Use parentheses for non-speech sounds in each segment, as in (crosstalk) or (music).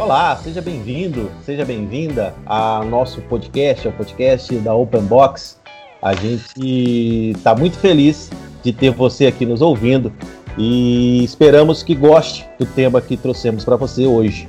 Olá, seja bem-vindo, seja bem-vinda ao nosso podcast, ao podcast da Open Box. A gente está muito feliz de ter você aqui nos ouvindo e esperamos que goste do tema que trouxemos para você hoje.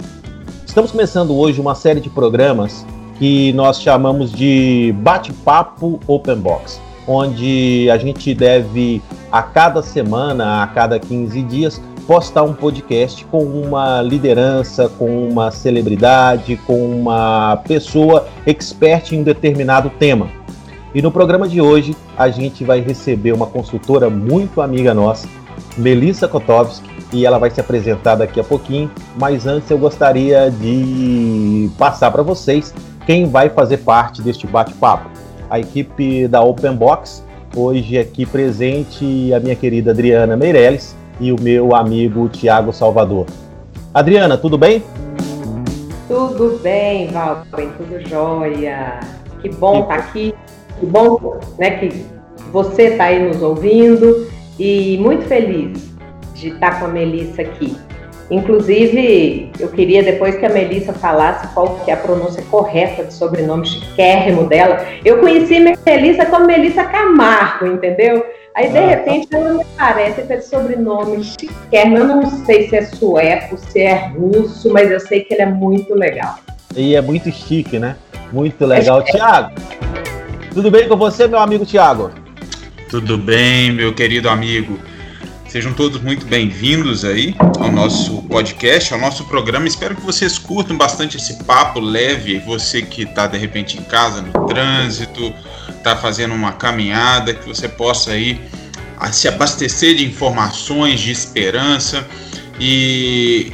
Estamos começando hoje uma série de programas que nós chamamos de Bate-Papo Open Box, onde a gente deve, a cada semana, a cada 15 dias, postar um podcast com uma liderança, com uma celebridade, com uma pessoa expert em um determinado tema. E no programa de hoje a gente vai receber uma consultora muito amiga nossa, Melissa Kotovski, e ela vai se apresentar daqui a pouquinho. Mas antes eu gostaria de passar para vocês quem vai fazer parte deste bate-papo. A equipe da Open Box, hoje aqui presente a minha querida Adriana Meirelles e o meu amigo Tiago Salvador. Adriana, tudo bem? Tudo bem, Valben, tudo jóia. Que bom estar tá aqui, que bom né, que você está aí nos ouvindo e muito feliz de estar com a Melissa aqui. Inclusive, eu queria depois que a Melissa falasse qual que é a pronúncia correta do sobrenome chiquérrimo dela. Eu conheci a Melissa como Melissa Camargo, entendeu? Aí, de ah, repente, ela me parece com esse sobrenome chiquérrimo. Eu não sei se é sueco, se é russo, mas eu sei que ele é muito legal. E é muito chique, né? Muito legal. É Tiago, tudo bem com você, meu amigo Tiago? Tudo bem, meu querido amigo. Sejam todos muito bem-vindos aí ao nosso podcast, ao nosso programa. Espero que vocês curtam bastante esse papo leve. Você que está de repente em casa, no trânsito, está fazendo uma caminhada, que você possa aí se abastecer de informações, de esperança. E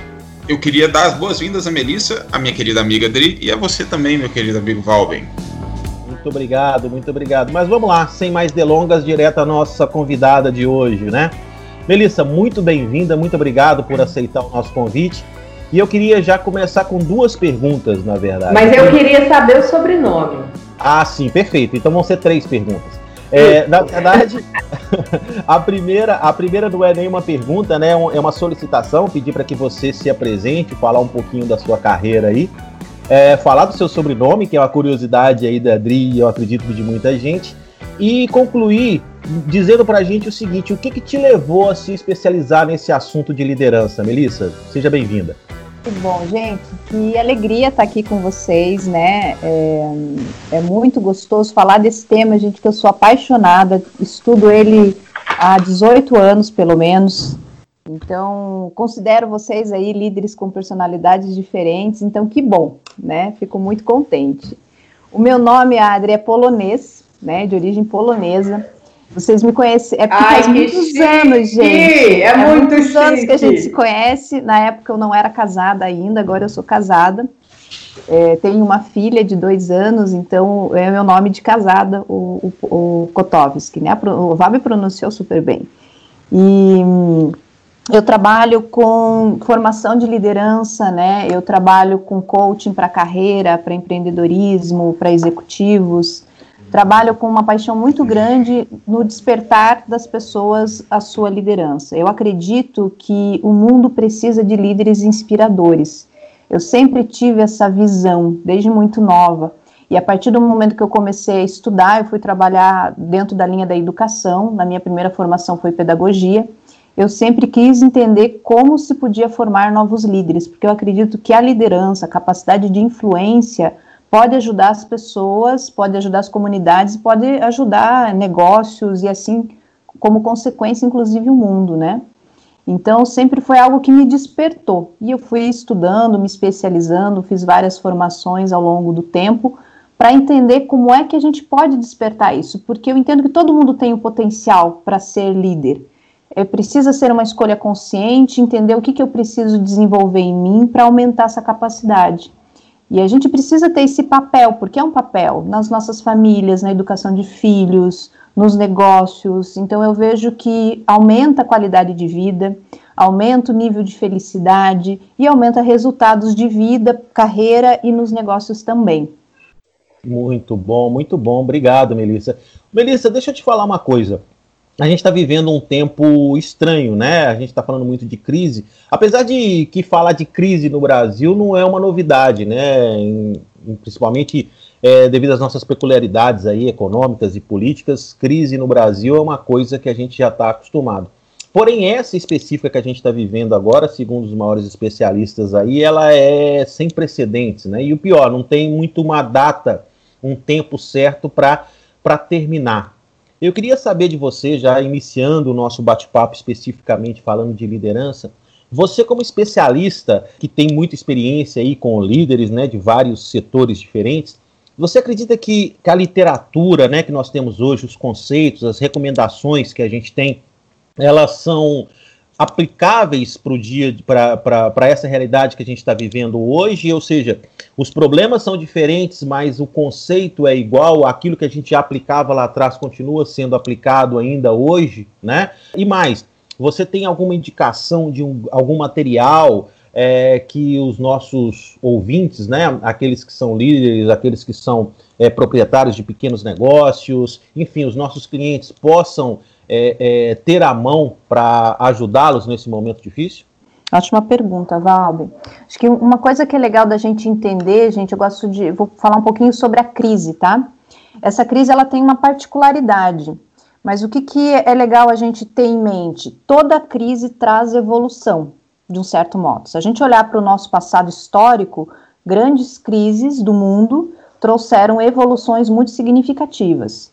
eu queria dar as boas-vindas a Melissa, a minha querida amiga Adri, e a você também, meu querido amigo Valben. Muito obrigado, muito obrigado. Mas vamos lá, sem mais delongas, direto à nossa convidada de hoje, né? Melissa, muito bem-vinda, muito obrigado por aceitar o nosso convite. E eu queria já começar com duas perguntas, na verdade. Mas eu queria saber o sobrenome. Ah, sim, perfeito. Então vão ser três perguntas. É, na verdade, (laughs) a primeira, a primeira não é nenhuma pergunta, né? É uma solicitação, pedir para que você se apresente, falar um pouquinho da sua carreira aí, é, falar do seu sobrenome, que é uma curiosidade aí da Adri, eu acredito de muita gente, e concluir dizendo para a gente o seguinte: o que, que te levou a se especializar nesse assunto de liderança, Melissa? Seja bem-vinda. Muito bom, gente. Que alegria estar aqui com vocês, né? É, é, muito gostoso falar desse tema, gente, que eu sou apaixonada, estudo ele há 18 anos, pelo menos. Então, considero vocês aí líderes com personalidades diferentes, então que bom, né? Fico muito contente. O meu nome, Adri, é polonês, né? De origem polonesa. Vocês me conhecem. É porque Ai, faz muitos chique. anos, gente. É, é muito muitos chique. anos que a gente se conhece. Na época eu não era casada ainda, agora eu sou casada. É, tenho uma filha de dois anos, então é meu nome de casada, o, o, o Kotovski, né? O Vabe pronunciou super bem. E hum, eu trabalho com formação de liderança, né? Eu trabalho com coaching para carreira, para empreendedorismo, para executivos trabalho com uma paixão muito grande no despertar das pessoas a sua liderança. Eu acredito que o mundo precisa de líderes inspiradores. Eu sempre tive essa visão, desde muito nova. E a partir do momento que eu comecei a estudar, eu fui trabalhar dentro da linha da educação. Na minha primeira formação foi pedagogia. Eu sempre quis entender como se podia formar novos líderes, porque eu acredito que a liderança, a capacidade de influência, pode ajudar as pessoas, pode ajudar as comunidades, pode ajudar negócios e assim, como consequência, inclusive o mundo, né? Então, sempre foi algo que me despertou. E eu fui estudando, me especializando, fiz várias formações ao longo do tempo para entender como é que a gente pode despertar isso, porque eu entendo que todo mundo tem o potencial para ser líder. É, precisa ser uma escolha consciente, entender o que, que eu preciso desenvolver em mim para aumentar essa capacidade. E a gente precisa ter esse papel, porque é um papel nas nossas famílias, na educação de filhos, nos negócios. Então eu vejo que aumenta a qualidade de vida, aumenta o nível de felicidade e aumenta resultados de vida, carreira e nos negócios também. Muito bom, muito bom. Obrigado, Melissa. Melissa, deixa eu te falar uma coisa. A gente está vivendo um tempo estranho, né? A gente está falando muito de crise, apesar de que falar de crise no Brasil não é uma novidade, né? Em, em, principalmente é, devido às nossas peculiaridades aí econômicas e políticas, crise no Brasil é uma coisa que a gente já está acostumado. Porém, essa específica que a gente está vivendo agora, segundo os maiores especialistas aí, ela é sem precedentes, né? E o pior, não tem muito uma data, um tempo certo para terminar. Eu queria saber de você, já iniciando o nosso bate-papo especificamente falando de liderança, você como especialista que tem muita experiência aí com líderes, né, de vários setores diferentes, você acredita que, que a literatura, né, que nós temos hoje, os conceitos, as recomendações que a gente tem, elas são aplicáveis para o dia, para essa realidade que a gente está vivendo hoje, ou seja, os problemas são diferentes, mas o conceito é igual, aquilo que a gente aplicava lá atrás continua sendo aplicado ainda hoje, né? E mais, você tem alguma indicação de um, algum material é, que os nossos ouvintes, né, aqueles que são líderes, aqueles que são é, proprietários de pequenos negócios, enfim, os nossos clientes possam é, é, ter a mão para ajudá-los nesse momento difícil? Ótima pergunta, Valber. Acho que uma coisa que é legal da gente entender, gente, eu gosto de, vou falar um pouquinho sobre a crise, tá? Essa crise ela tem uma particularidade, mas o que, que é legal a gente ter em mente? Toda crise traz evolução, de um certo modo. Se a gente olhar para o nosso passado histórico, grandes crises do mundo trouxeram evoluções muito significativas.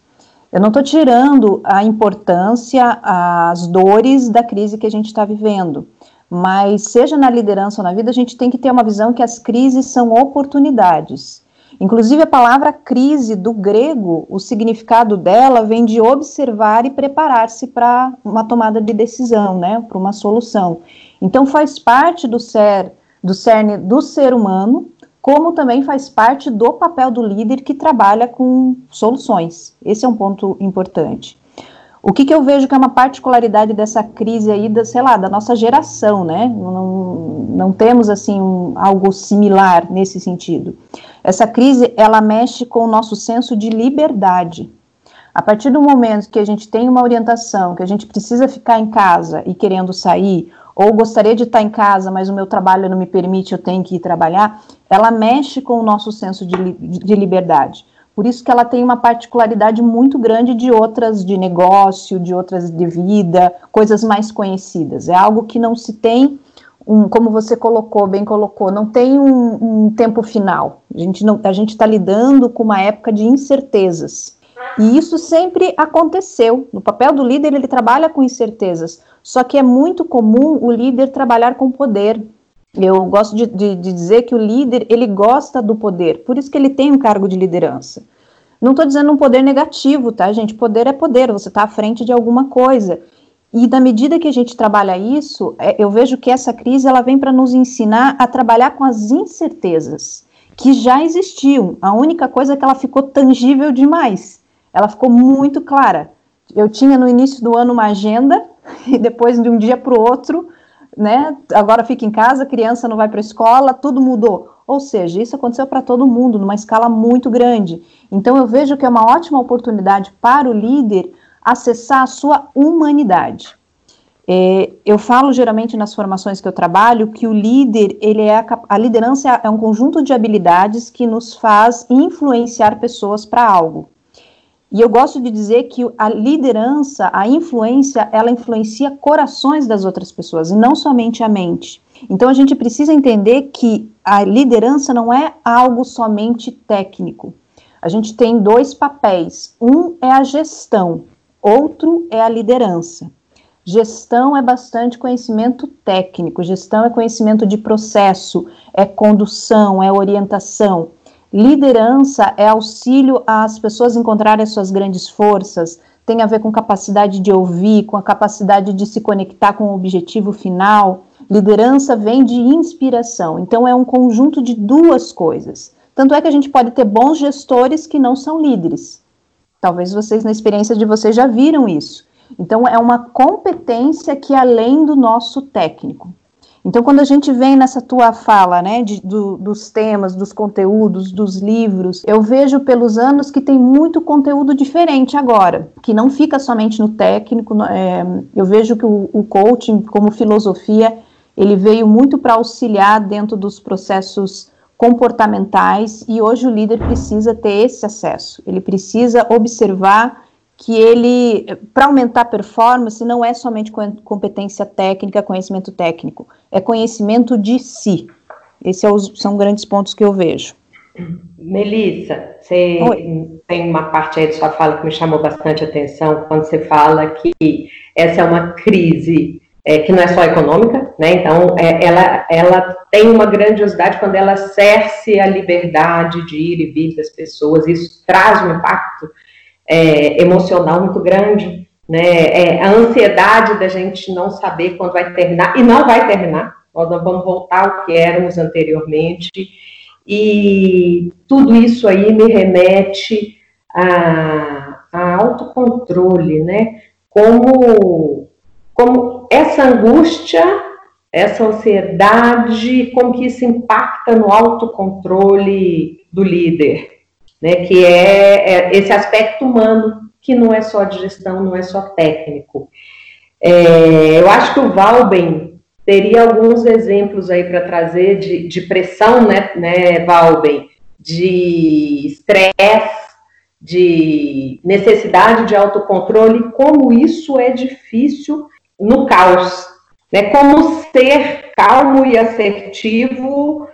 Eu não estou tirando a importância, as dores da crise que a gente está vivendo, mas seja na liderança ou na vida, a gente tem que ter uma visão que as crises são oportunidades. Inclusive, a palavra crise do grego, o significado dela vem de observar e preparar-se para uma tomada de decisão, né, para uma solução. Então, faz parte do ser, do cerne do ser humano como também faz parte do papel do líder que trabalha com soluções. Esse é um ponto importante. O que, que eu vejo que é uma particularidade dessa crise aí, da, sei lá, da nossa geração, né? Não, não temos, assim, um, algo similar nesse sentido. Essa crise, ela mexe com o nosso senso de liberdade. A partir do momento que a gente tem uma orientação, que a gente precisa ficar em casa e querendo sair, ou gostaria de estar em casa, mas o meu trabalho não me permite, eu tenho que ir trabalhar, ela mexe com o nosso senso de, de liberdade. Por isso que ela tem uma particularidade muito grande de outras de negócio, de outras de vida, coisas mais conhecidas. É algo que não se tem, um, como você colocou, bem colocou, não tem um, um tempo final. A gente a gente está lidando com uma época de incertezas. E isso sempre aconteceu. No papel do líder, ele trabalha com incertezas. Só que é muito comum o líder trabalhar com poder. Eu gosto de, de, de, dizer que o líder ele gosta do poder, por isso que ele tem um cargo de liderança. Não estou dizendo um poder negativo, tá, gente? Poder é poder, você está à frente de alguma coisa. E na medida que a gente trabalha isso, é, eu vejo que essa crise ela vem para nos ensinar a trabalhar com as incertezas que já existiam. A única coisa é que ela ficou tangível demais. Ela ficou muito clara. Eu tinha no início do ano uma agenda (laughs) e depois de um dia para o outro né? Agora fica em casa, criança não vai para a escola, tudo mudou. Ou seja, isso aconteceu para todo mundo, numa escala muito grande. Então, eu vejo que é uma ótima oportunidade para o líder acessar a sua humanidade. É, eu falo geralmente nas formações que eu trabalho que o líder, ele é a, a liderança é um conjunto de habilidades que nos faz influenciar pessoas para algo. E eu gosto de dizer que a liderança, a influência, ela influencia corações das outras pessoas e não somente a mente. Então a gente precisa entender que a liderança não é algo somente técnico. A gente tem dois papéis. Um é a gestão, outro é a liderança. Gestão é bastante conhecimento técnico, gestão é conhecimento de processo, é condução, é orientação. Liderança é auxílio às pessoas encontrarem as suas grandes forças, tem a ver com capacidade de ouvir, com a capacidade de se conectar com o objetivo final. Liderança vem de inspiração, então é um conjunto de duas coisas. Tanto é que a gente pode ter bons gestores que não são líderes. Talvez vocês, na experiência de vocês, já viram isso. Então, é uma competência que é além do nosso técnico. Então, quando a gente vem nessa tua fala, né, de, do, dos temas, dos conteúdos, dos livros, eu vejo pelos anos que tem muito conteúdo diferente agora, que não fica somente no técnico. É, eu vejo que o, o coaching, como filosofia, ele veio muito para auxiliar dentro dos processos comportamentais e hoje o líder precisa ter esse acesso. Ele precisa observar que ele, para aumentar a performance, não é somente competência técnica, conhecimento técnico, é conhecimento de si. Esses é são grandes pontos que eu vejo. Melissa, você Oi. tem uma parte aí de sua fala que me chamou bastante atenção, quando você fala que essa é uma crise é, que não é só econômica, né? Então, é, ela, ela tem uma grandiosidade quando ela cerce a liberdade de ir e vir das pessoas, isso traz um impacto é, emocional muito grande, né? É, a ansiedade da gente não saber quando vai terminar, e não vai terminar, nós não vamos voltar ao que éramos anteriormente, e tudo isso aí me remete a, a autocontrole, né? Como, como essa angústia, essa ansiedade, como que isso impacta no autocontrole do líder, né, que é, é, esse aspecto humano, que não é só de gestão, não é só técnico. É, eu acho que o Valben teria alguns exemplos aí para trazer de, de, pressão, né, né, Valben, de estresse, de necessidade de autocontrole, como isso é difícil no caos, né, como ser calmo e assertivo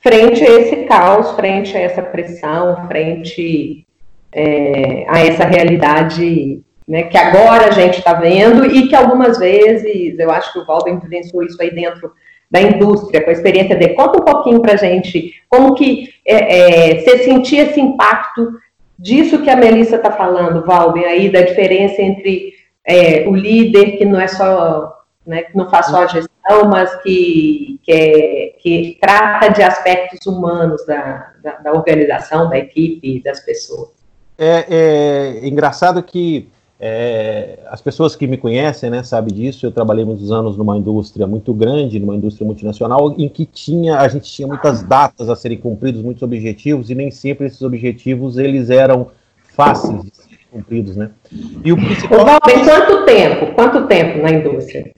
frente a esse caos, frente a essa pressão, frente é, a essa realidade né, que agora a gente está vendo e que algumas vezes, eu acho que o Valben vivenciou isso aí dentro da indústria, com a experiência dele. Conta um pouquinho para a gente como que é, é, você sentia esse impacto disso que a Melissa está falando, Valben, aí da diferença entre é, o líder que não é só né, que não faz só a gestão, mas que, que, é, que trata de aspectos humanos da, da, da, organização, da equipe, das pessoas. É, é engraçado que é, as pessoas que me conhecem, né, sabem disso. Eu trabalhei muitos anos numa indústria muito grande, numa indústria multinacional, em que tinha a gente tinha muitas datas a serem cumpridos, muitos objetivos e nem sempre esses objetivos eles eram fáceis de serem cumpridos, né? E o principal. Ô, Valber, quanto tempo? Quanto tempo na indústria?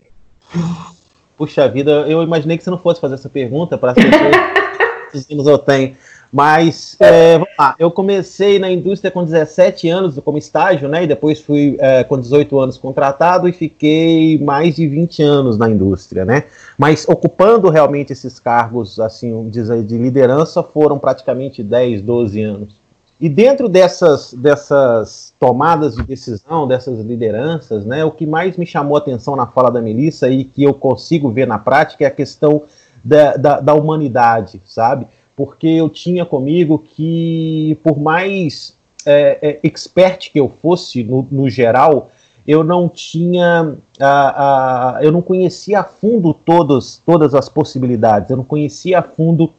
Puxa vida, eu imaginei que você não fosse fazer essa pergunta para as pessoas que eu tenho. Mas, é, vamos lá, eu comecei na indústria com 17 anos como estágio, né? E depois fui é, com 18 anos contratado e fiquei mais de 20 anos na indústria, né? Mas ocupando realmente esses cargos, assim, de, de liderança, foram praticamente 10, 12 anos. E dentro dessas, dessas tomadas de decisão, dessas lideranças, né, o que mais me chamou a atenção na fala da Melissa e que eu consigo ver na prática é a questão da, da, da humanidade, sabe? Porque eu tinha comigo que, por mais é, é, expert que eu fosse no, no geral, eu não tinha, a, a, eu não conhecia a fundo todos, todas as possibilidades, eu não conhecia a fundo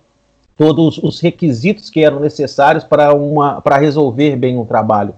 todos os requisitos que eram necessários para uma para resolver bem um trabalho.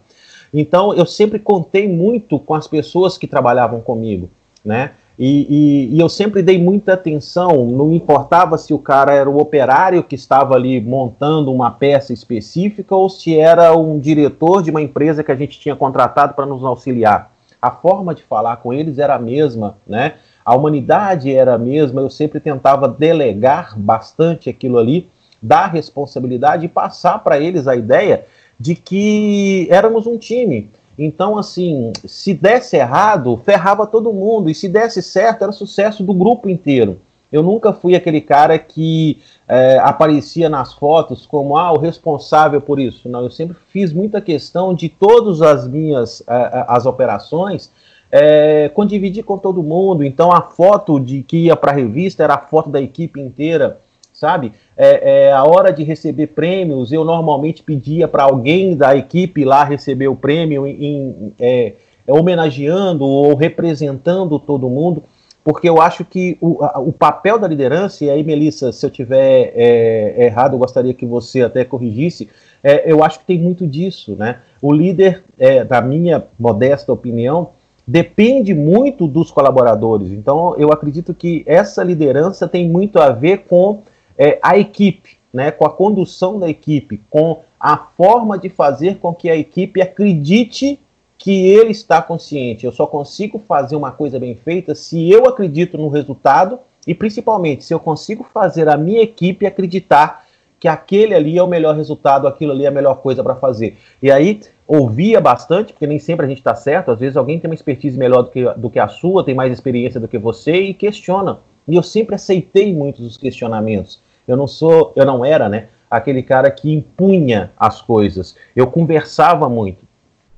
Então eu sempre contei muito com as pessoas que trabalhavam comigo, né? E, e, e, eu sempre dei muita atenção, não importava se o cara era o operário que estava ali montando uma peça específica ou se era um diretor de uma empresa que a gente tinha contratado para nos auxiliar. A forma de falar com eles era a mesma, né? A humanidade era a mesma, eu sempre tentava delegar bastante aquilo ali dar responsabilidade e passar para eles a ideia de que éramos um time. Então, assim, se desse errado, ferrava todo mundo, e se desse certo, era sucesso do grupo inteiro. Eu nunca fui aquele cara que é, aparecia nas fotos como ah, o responsável por isso. Não, eu sempre fiz muita questão de todas as minhas é, as operações é, condividir com todo mundo. Então, a foto de que ia para a revista era a foto da equipe inteira sabe? É, é, a hora de receber prêmios, eu normalmente pedia para alguém da equipe lá receber o prêmio, em, em é, é, homenageando ou representando todo mundo, porque eu acho que o, a, o papel da liderança, e aí, Melissa, se eu tiver é, errado, eu gostaria que você até corrigisse, é, eu acho que tem muito disso, né? O líder, da minha modesta opinião, depende muito dos colaboradores. Então, eu acredito que essa liderança tem muito a ver com é, a equipe, né, com a condução da equipe, com a forma de fazer com que a equipe acredite que ele está consciente. Eu só consigo fazer uma coisa bem feita se eu acredito no resultado e principalmente se eu consigo fazer a minha equipe acreditar que aquele ali é o melhor resultado, aquilo ali é a melhor coisa para fazer. E aí ouvia bastante, porque nem sempre a gente está certo, às vezes alguém tem uma expertise melhor do que, do que a sua, tem mais experiência do que você e questiona. E eu sempre aceitei muitos dos questionamentos. Eu não sou, eu não era, né, aquele cara que impunha as coisas. Eu conversava muito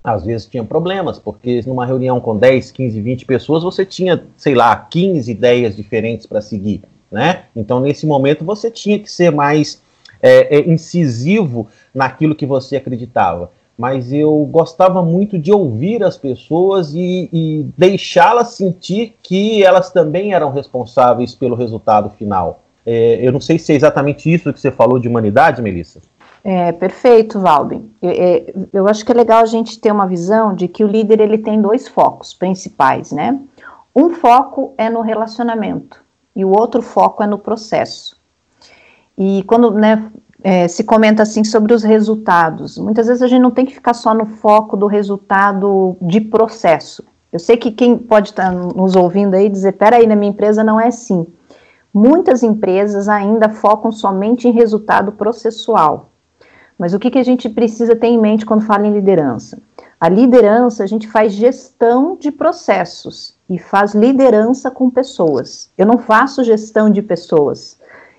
às vezes tinha problemas, porque numa reunião com 10, 15, 20 pessoas, você tinha, sei lá, 15 ideias diferentes para seguir, né? Então, nesse momento, você tinha que ser mais é, é, incisivo naquilo que você acreditava. Mas eu gostava muito de ouvir as pessoas e, e deixá-las sentir que elas também eram responsáveis pelo resultado final. É, eu não sei se é exatamente isso que você falou de humanidade, Melissa. É, perfeito, Valden. É, eu acho que é legal a gente ter uma visão de que o líder ele tem dois focos principais, né? Um foco é no relacionamento e o outro foco é no processo. E quando né, é, se comenta assim sobre os resultados, muitas vezes a gente não tem que ficar só no foco do resultado de processo. Eu sei que quem pode estar nos ouvindo aí dizer, peraí, na minha empresa não é assim. Muitas empresas ainda focam somente em resultado processual. Mas o que, que a gente precisa ter em mente quando fala em liderança? A liderança, a gente faz gestão de processos e faz liderança com pessoas. Eu não faço gestão de pessoas.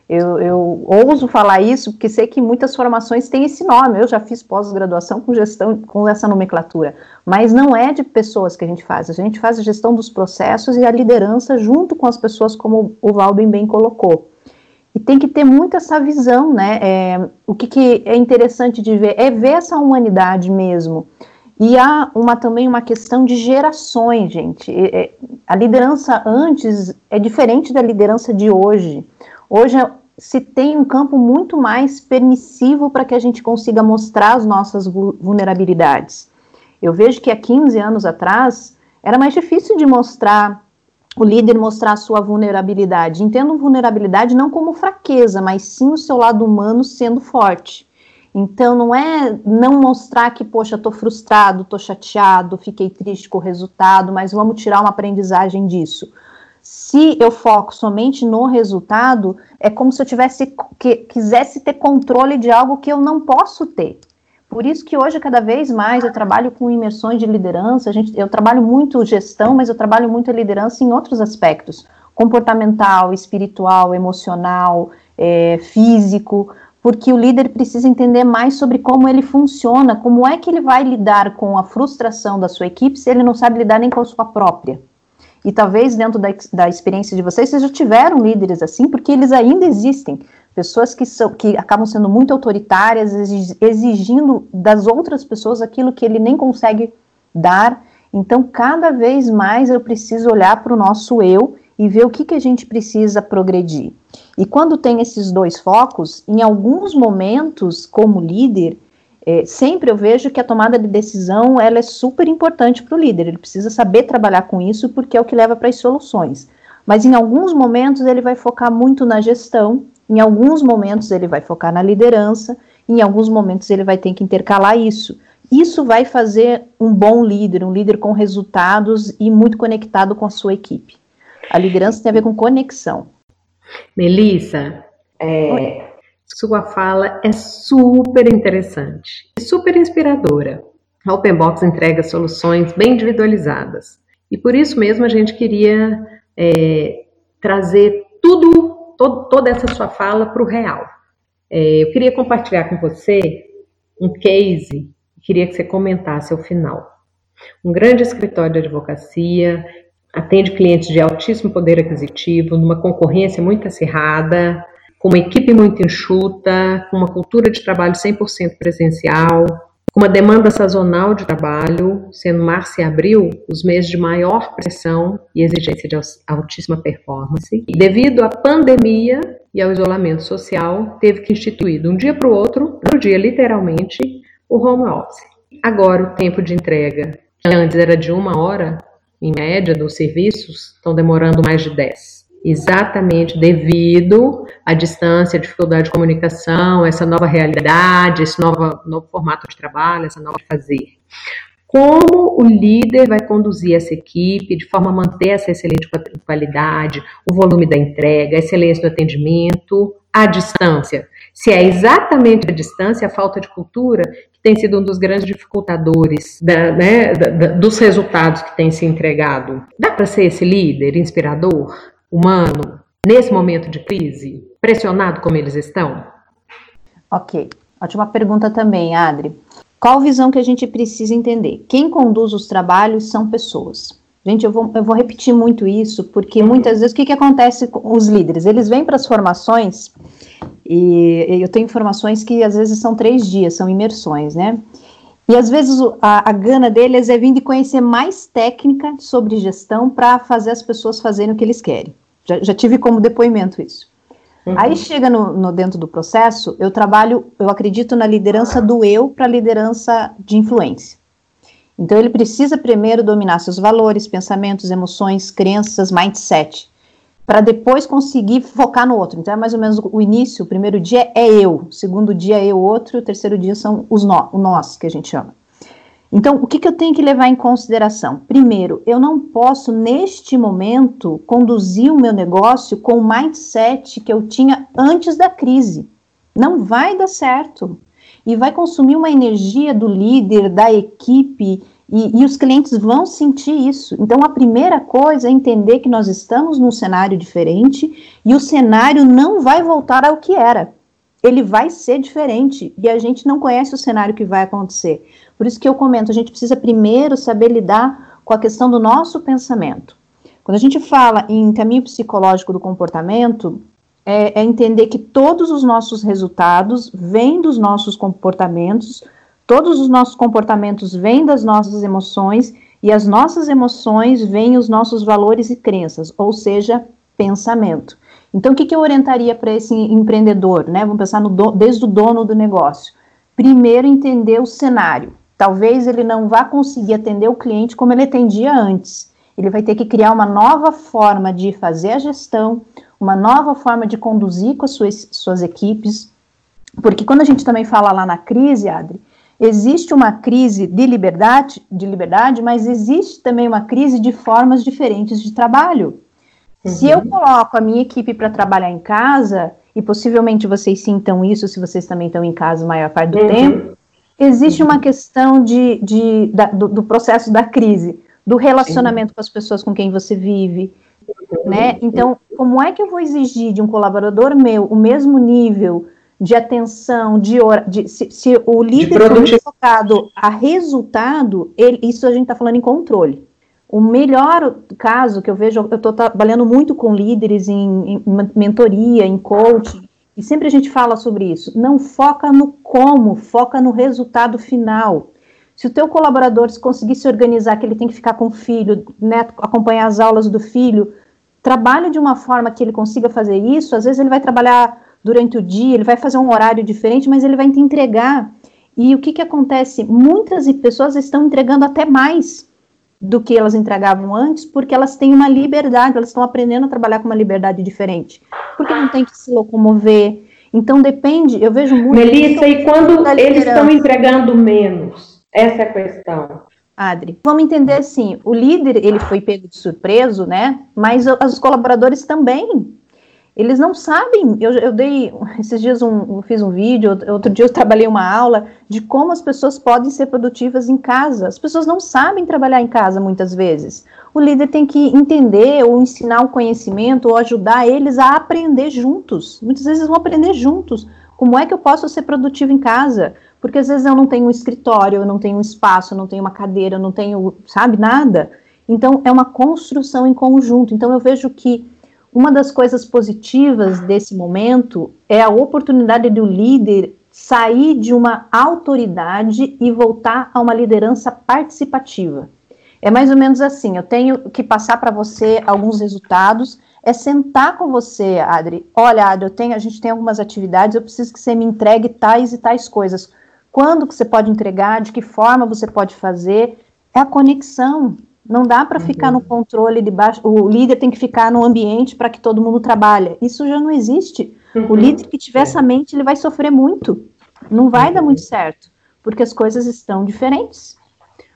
Eu, eu ouso falar isso porque sei que muitas formações têm esse nome. Eu já fiz pós-graduação com gestão, com essa nomenclatura. Mas não é de pessoas que a gente faz. A gente faz a gestão dos processos e a liderança junto com as pessoas, como o Valden bem colocou. E tem que ter muito essa visão, né? É, o que, que é interessante de ver é ver essa humanidade mesmo. E há uma, também uma questão de gerações, gente. É, a liderança antes é diferente da liderança de hoje. Hoje se tem um campo muito mais permissivo para que a gente consiga mostrar as nossas vulnerabilidades. Eu vejo que há 15 anos atrás era mais difícil de mostrar o líder mostrar a sua vulnerabilidade. Entendo vulnerabilidade não como fraqueza, mas sim o seu lado humano sendo forte. Então não é não mostrar que, poxa, estou frustrado, estou chateado, fiquei triste com o resultado, mas vamos tirar uma aprendizagem disso. Se eu foco somente no resultado, é como se eu tivesse que quisesse ter controle de algo que eu não posso ter. Por isso que hoje, cada vez mais, eu trabalho com imersões de liderança. A gente, eu trabalho muito gestão, mas eu trabalho muito a liderança em outros aspectos: comportamental, espiritual, emocional, é, físico. Porque o líder precisa entender mais sobre como ele funciona, como é que ele vai lidar com a frustração da sua equipe se ele não sabe lidar nem com a sua própria. E talvez dentro da, da experiência de vocês, vocês já tiveram líderes assim, porque eles ainda existem pessoas que, são, que acabam sendo muito autoritárias, exigindo das outras pessoas aquilo que ele nem consegue dar. Então, cada vez mais eu preciso olhar para o nosso eu e ver o que, que a gente precisa progredir. E quando tem esses dois focos, em alguns momentos, como líder, é, sempre eu vejo que a tomada de decisão ela é super importante para o líder. Ele precisa saber trabalhar com isso porque é o que leva para as soluções. Mas em alguns momentos ele vai focar muito na gestão em alguns momentos ele vai focar na liderança, em alguns momentos ele vai ter que intercalar isso. Isso vai fazer um bom líder, um líder com resultados e muito conectado com a sua equipe. A liderança tem a ver com conexão. Melissa, é, sua fala é super interessante e super inspiradora. A Openbox entrega soluções bem individualizadas. E por isso mesmo a gente queria é, trazer tudo toda essa sua fala para o real. É, eu queria compartilhar com você um case, queria que você comentasse ao final. Um grande escritório de advocacia, atende clientes de altíssimo poder aquisitivo, numa concorrência muito acirrada, com uma equipe muito enxuta, com uma cultura de trabalho 100% presencial, uma demanda sazonal de trabalho, sendo março e abril os meses de maior pressão e exigência de altíssima performance. E devido à pandemia e ao isolamento social, teve que instituir de um dia para o outro, no dia literalmente, o home office. Agora o tempo de entrega, que antes era de uma hora, em média, dos serviços estão demorando mais de 10. Exatamente devido à distância, à dificuldade de comunicação, essa nova realidade, esse novo, novo formato de trabalho, essa nova fazer. Como o líder vai conduzir essa equipe de forma a manter essa excelente qualidade, o volume da entrega, a excelência do atendimento, à distância? Se é exatamente a distância, a falta de cultura, que tem sido um dos grandes dificultadores da, né, da, dos resultados que tem se entregado. Dá para ser esse líder inspirador, humano, nesse momento de crise, pressionado como eles estão? Ok. Ótima pergunta também, Adri. Qual visão que a gente precisa entender? Quem conduz os trabalhos são pessoas. Gente, eu vou, eu vou repetir muito isso, porque muitas vezes o que, que acontece com os líderes? Eles vêm para as formações e eu tenho informações que às vezes são três dias, são imersões, né? E às vezes a, a gana deles é vir de conhecer mais técnica sobre gestão para fazer as pessoas fazerem o que eles querem. Já, já tive como depoimento isso. Uhum. Aí chega no, no, dentro do processo, eu trabalho, eu acredito na liderança do eu para liderança de influência. Então ele precisa primeiro dominar seus valores, pensamentos, emoções, crenças, mindset, para depois conseguir focar no outro. Então é mais ou menos o início, o primeiro dia é eu, o segundo dia é eu outro, o terceiro dia são os nó, o nós que a gente chama. Então, o que, que eu tenho que levar em consideração? Primeiro, eu não posso, neste momento, conduzir o meu negócio com o mindset que eu tinha antes da crise. Não vai dar certo. E vai consumir uma energia do líder, da equipe, e, e, os clientes vão sentir isso. Então, a primeira coisa é entender que nós estamos num cenário diferente e o cenário não vai voltar ao que era. Ele vai ser diferente e a gente não conhece o cenário que vai acontecer. Por isso que eu comento, a gente precisa primeiro saber lidar com a questão do nosso pensamento. Quando a gente fala em caminho psicológico do comportamento, é, é entender que todos os nossos resultados vêm dos nossos comportamentos, todos os nossos comportamentos vêm das nossas emoções e as nossas emoções vêm os nossos valores e crenças, ou seja, pensamento. Então, o que, que eu orientaria para esse empreendedor, né? Vamos pensar no do, desde o dono do negócio. Primeiro, entender o cenário. Talvez ele não vá conseguir atender o cliente como ele atendia antes. Ele vai ter que criar uma nova forma de fazer a gestão, uma nova forma de conduzir com as suas, suas equipes. Porque quando a gente também fala lá na crise, Adri, existe uma crise de liberdade, de liberdade, mas existe também uma crise de formas diferentes de trabalho. Uhum. Se eu coloco a minha equipe para trabalhar em casa, e possivelmente vocês sintam isso se vocês também estão em casa a maior parte do uhum. tempo, existe uma questão de, de da, do, do, processo da crise, do relacionamento Sim. com as pessoas com quem você vive, né? Então, como é que eu vou exigir de um colaborador meu o mesmo nível de atenção, de, de se, se, o líder for focado a resultado, ele, isso a gente está falando em controle. O melhor caso que eu vejo, eu estou trabalhando muito com líderes em, em mentoria, em coaching, e sempre a gente fala sobre isso. Não foca no como, foca no resultado final. Se o teu colaborador conseguir se organizar, que ele tem que ficar com o filho, né, acompanhar as aulas do filho, trabalhe de uma forma que ele consiga fazer isso. Às vezes ele vai trabalhar durante o dia, ele vai fazer um horário diferente, mas ele vai te entregar. E o que, que acontece? Muitas pessoas estão entregando até mais do que elas entregavam antes, porque elas têm uma liberdade, elas estão aprendendo a trabalhar com uma liberdade diferente, porque não tem que se locomover. Então depende, eu vejo muito. Melissa, e quando eles estão entregando menos? Essa é a questão. Adri, vamos entender assim, o líder ele foi pego de surpreso, né? Mas os colaboradores também eles não sabem. Eu, eu dei esses dias um, fiz um vídeo, outro dia eu trabalhei uma aula de como as pessoas podem ser produtivas em casa. As pessoas não sabem trabalhar em casa muitas vezes. O líder tem que entender ou ensinar o conhecimento ou ajudar eles a aprender juntos. Muitas vezes vão aprender juntos. Como é que eu posso ser produtivo em casa? Porque às vezes eu não tenho um escritório, eu não tenho um espaço, eu não tenho uma cadeira, eu não tenho, sabe, nada. Então é uma construção em conjunto. Então eu vejo que uma das coisas positivas desse momento é a oportunidade do líder sair de uma autoridade e voltar a uma liderança participativa. É mais ou menos assim, eu tenho que passar para você alguns resultados, é sentar com você, Adri. Olha, Adri, eu tenho, a gente tem algumas atividades, eu preciso que você me entregue tais e tais coisas. Quando que você pode entregar, de que forma você pode fazer? É a conexão, Não dá para uhum. ficar no controle de baixo. O líder tem que ficar no ambiente para que todo mundo trabalhe. Isso já não existe. Uhum. O líder que tiver é. essa mente, ele vai sofrer muito. Não vai uhum. dar muito certo, porque as coisas estão diferentes.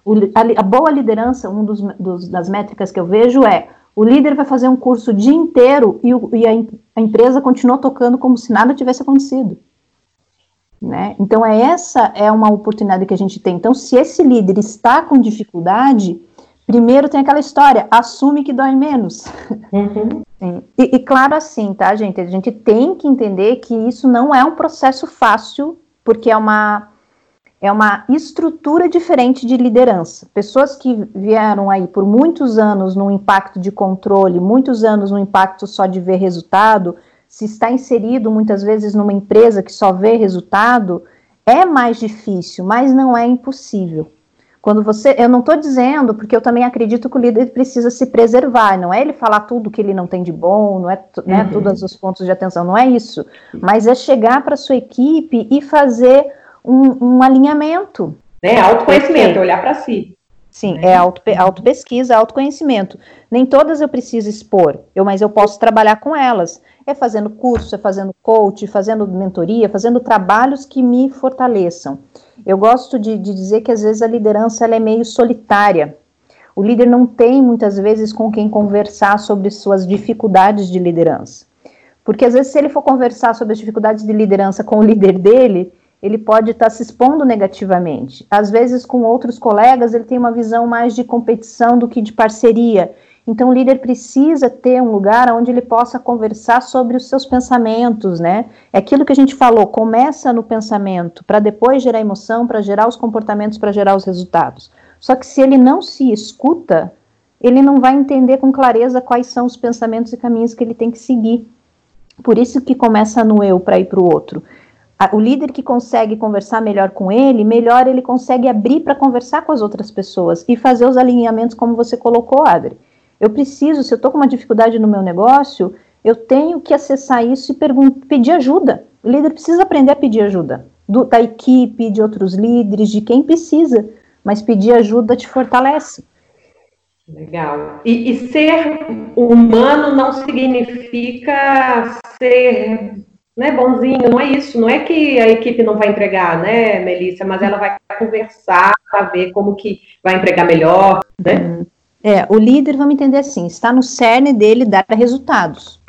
O, a, a, boa liderança, um dos, dos, das métricas que eu vejo é o líder vai fazer um curso o dia inteiro e, o, e a, a, empresa continua tocando como se nada tivesse acontecido. Né? Então, é essa é uma oportunidade que a gente tem. Então, se esse líder está com dificuldade, primeiro tem aquela história, assume que dói menos. Uhum. E, e, claro assim, tá, gente? A gente tem que entender que isso não é um processo fácil, porque é uma é uma estrutura diferente de liderança. Pessoas que vieram aí por muitos anos no impacto de controle, muitos anos no impacto só de ver resultado, se está inserido muitas vezes numa empresa que só vê resultado, é mais difícil, mas não é impossível. Quando você, eu não estou dizendo, porque eu também acredito que o líder precisa se preservar, não é ele falar tudo que ele não tem de bom, não é né, uhum. todos os pontos de atenção, não é isso, mas é chegar para sua equipe e fazer um, um alinhamento. Né? Autoconhecimento, olhar para si. Sim, né? é auto, auto-pesquisa, autoconhecimento. Nem todas eu preciso expor, eu, mas eu posso trabalhar com elas. É fazendo curso, é fazendo coach, fazendo mentoria, fazendo trabalhos que me fortaleçam. Eu gosto de, de dizer que às vezes a liderança é meio solitária. O líder não tem muitas vezes com quem conversar sobre suas dificuldades de liderança. Porque às vezes, se ele for conversar sobre as dificuldades de liderança com o líder dele, ele pode estar tá se expondo negativamente. Às vezes, com outros colegas, ele tem uma visão mais de competição do que de parceria. Então, o líder precisa ter um lugar onde ele possa conversar sobre os seus pensamentos, né? É aquilo que a gente falou, começa no pensamento, para depois gerar emoção, para gerar os comportamentos, para gerar os resultados. Só que se ele não se escuta, ele não vai entender com clareza quais são os pensamentos e caminhos que ele tem que seguir. Por isso que começa no eu para ir para o outro o líder que consegue conversar melhor com ele, melhor ele consegue abrir para conversar com as outras pessoas e fazer os alinhamentos como você colocou, Adri. Eu preciso, se eu estou com uma dificuldade no meu negócio, eu tenho que acessar isso e pedir ajuda. O líder precisa aprender a pedir ajuda do, da equipe, de outros líderes, de quem precisa, mas pedir ajuda te fortalece. Legal. E, e ser humano não significa ser né, bonzinho, não é isso, não é que a equipe não vai entregar, né, Melissa, mas ela vai conversar para ver como que vai entregar melhor, né? Uhum. É, o líder, vamos entender assim, está no cerne dele dar resultados.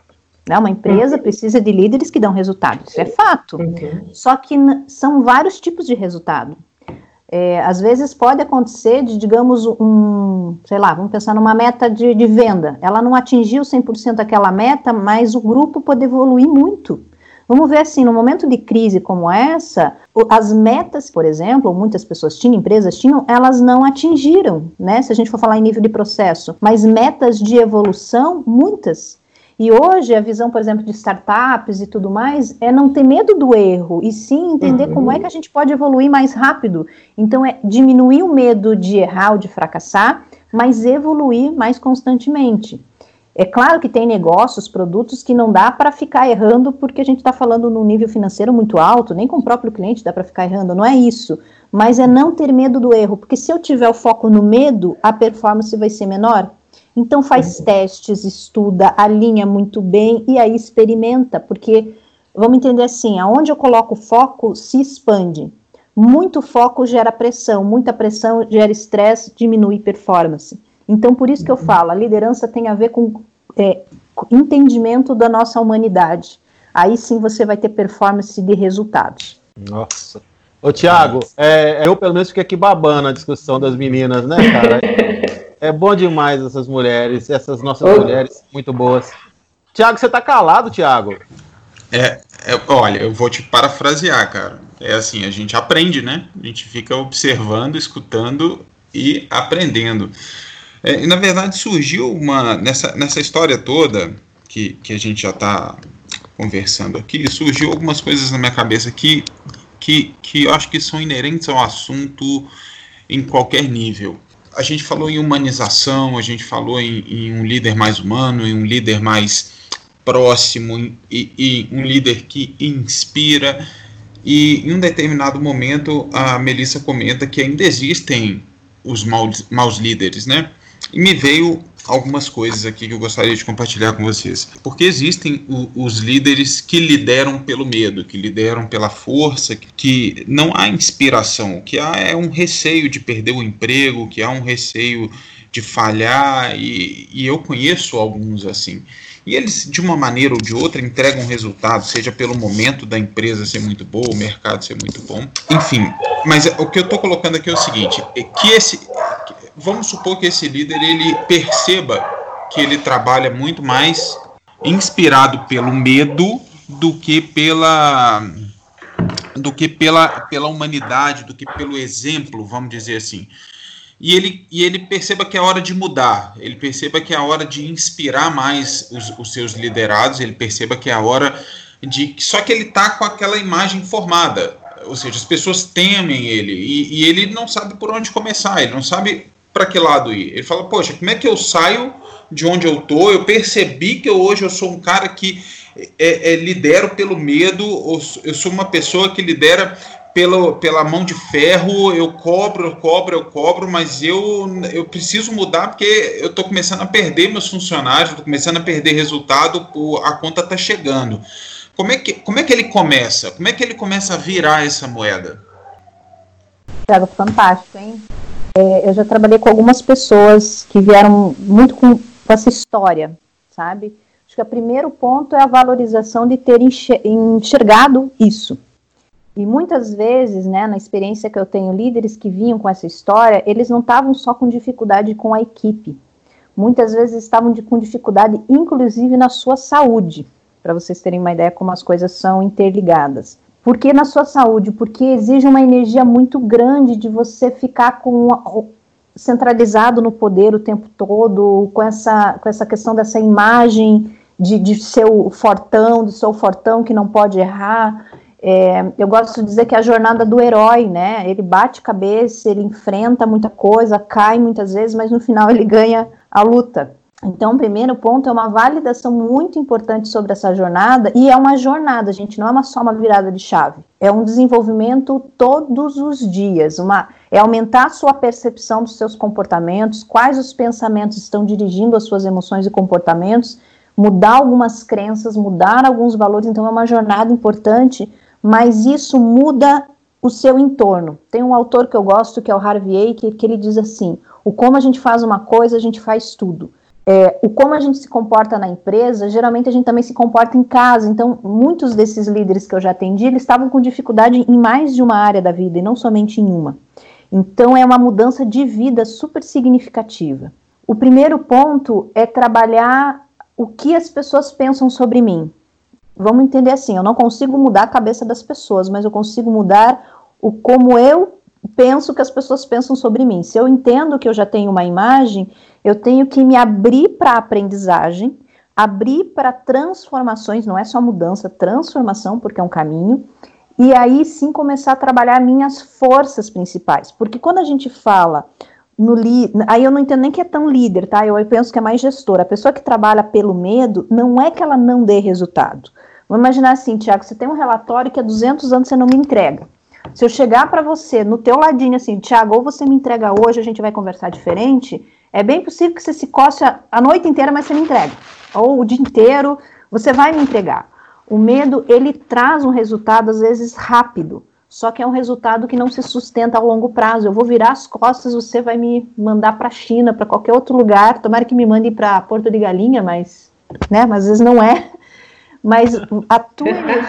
Né? Uma empresa uhum. precisa de líderes que dão resultados, isso é fato. Uhum. Só que são vários tipos de resultado. É, às vezes pode acontecer de, digamos, um, sei lá, vamos pensar numa meta de, de venda. Ela não atingiu 100% aquela meta, mas o grupo pode evoluir muito. Vamos ver assim, no momento de crise como essa, as metas, por exemplo, muitas pessoas tinham, empresas tinham, elas não atingiram, né? Se a gente for falar em nível de processo, mas metas de evolução, muitas. E hoje a visão, por exemplo, de startups e tudo mais é não ter medo do erro e sim entender uhum. como é que a gente pode evoluir mais rápido. Então é diminuir o medo de errar ou de fracassar, mas evoluir mais constantemente. É claro que tem negócios, produtos que não dá para ficar errando porque a gente está falando num nível financeiro muito alto, nem com o próprio cliente dá para ficar errando, não é isso. Mas é não ter medo do erro, porque se eu tiver o foco no medo, a performance vai ser menor. Então faz uhum. testes, estuda, alinha muito bem e aí experimenta, porque vamos entender assim, aonde eu coloco o foco se expande. Muito foco gera pressão, muita pressão gera estresse, diminui performance. Então, por isso que eu falo, a liderança tem a ver com é, entendimento da nossa humanidade. Aí sim você vai ter performance de resultados. Nossa. Ô, Tiago, é, eu pelo menos fiquei aqui babando a discussão das meninas, né, cara? É bom demais essas mulheres, essas nossas Ô. mulheres muito boas. Tiago, você tá calado, Tiago? É, é, olha, eu vou te parafrasear, cara. É assim, a gente aprende, né? A gente fica observando, escutando e aprendendo. É, e na verdade surgiu uma. Nessa, nessa história toda que, que a gente já está conversando aqui, surgiu algumas coisas na minha cabeça que, que, que eu acho que são inerentes ao assunto em qualquer nível. A gente falou em humanização, a gente falou em, em um líder mais humano, em um líder mais próximo, e, e um líder que inspira. E em um determinado momento a Melissa comenta que ainda existem os maus, maus líderes, né? E me veio algumas coisas aqui que eu gostaria de compartilhar com vocês. Porque existem o, os líderes que lideram pelo medo, que lideram pela força, que não há inspiração, que há é um receio de perder o emprego, que há um receio de falhar, e, e eu conheço alguns assim. E eles, de uma maneira ou de outra, entregam resultado, seja pelo momento da empresa ser muito boa, o mercado ser muito bom. Enfim, mas o que eu estou colocando aqui é o seguinte: é que esse. Vamos supor que esse líder ele perceba que ele trabalha muito mais inspirado pelo medo do que pela do que pela, pela humanidade, do que pelo exemplo, vamos dizer assim e ele, e ele perceba que é hora de mudar, ele perceba que é hora de inspirar mais os, os seus liderados, ele perceba que é a hora de. Só que ele está com aquela imagem formada, ou seja, as pessoas temem ele e, e ele não sabe por onde começar, ele não sabe para que lado ir. Ele fala, poxa, como é que eu saio de onde eu tô? Eu percebi que hoje eu sou um cara que é, é, lidero pelo medo, eu sou uma pessoa que lidera pela, pela mão de ferro, eu cobro, eu cobro, eu cobro, mas eu, eu preciso mudar porque eu estou começando a perder meus funcionários, estou começando a perder resultado, a conta está chegando. Como é, que, como é que ele começa? Como é que ele começa a virar essa moeda? Tiago, fantástico, hein? É, eu já trabalhei com algumas pessoas que vieram muito com, com essa história, sabe? Acho que o primeiro ponto é a valorização de ter enxergado isso e muitas vezes, né, na experiência que eu tenho, líderes que vinham com essa história, eles não estavam só com dificuldade com a equipe. Muitas vezes estavam de, com dificuldade, inclusive, na sua saúde, para vocês terem uma ideia como as coisas são interligadas. Por que na sua saúde? Porque exige uma energia muito grande de você ficar com centralizado no poder o tempo todo, com essa, com essa questão dessa imagem de, de ser o fortão, de ser o fortão que não pode errar. É, eu gosto de dizer que é a jornada do herói, né? Ele bate cabeça, ele enfrenta muita coisa, cai muitas vezes, mas no final ele ganha a luta. Então, o primeiro ponto é uma validação muito importante sobre essa jornada, e é uma jornada, gente, não é uma só uma virada de chave. É um desenvolvimento todos os dias, uma, é aumentar a sua percepção dos seus comportamentos, quais os pensamentos estão dirigindo as suas emoções e comportamentos, mudar algumas crenças, mudar alguns valores, então é uma jornada importante mas isso muda o seu entorno. Tem um autor que eu gosto, que é o Harvey Eicher, que ele diz assim: o como a gente faz uma coisa, a gente faz tudo. É, o como a gente se comporta na empresa, geralmente a gente também se comporta em casa. Então, muitos desses líderes que eu já atendi, eles estavam com dificuldade em mais de uma área da vida e não somente em uma. Então, é uma mudança de vida super significativa. O primeiro ponto é trabalhar o que as pessoas pensam sobre mim vamos entender assim, eu não consigo mudar a cabeça das pessoas, mas eu consigo mudar o como eu penso que as pessoas pensam sobre mim. Se eu entendo que eu já tenho uma imagem, eu tenho que me abrir para a aprendizagem, abrir para transformações, não é só mudança, transformação, porque é um caminho, e aí sim começar a trabalhar minhas forças principais. Porque quando a gente fala no li... aí eu não entendo nem que é tão líder, tá? Eu penso que é mais gestora. A pessoa que trabalha pelo medo, não é que ela não dê resultado. Vamos imaginar assim, Tiago, você tem um relatório que há 200 anos você não me entrega. Se eu chegar para você no teu ladinho assim, Tiago, ou você me entrega hoje, a gente vai conversar diferente, é bem possível que você se coce a noite inteira, mas você me entrega. Ou o dia inteiro, você vai me entregar. O medo, ele traz um resultado, às vezes, rápido. Só que é um resultado que não se sustenta ao longo prazo. Eu vou virar as costas, você vai me mandar para a China, para qualquer outro lugar. Tomara que me mande para Porto de Galinha, mas, né, mas às vezes não é. Mas a tua (laughs) energia.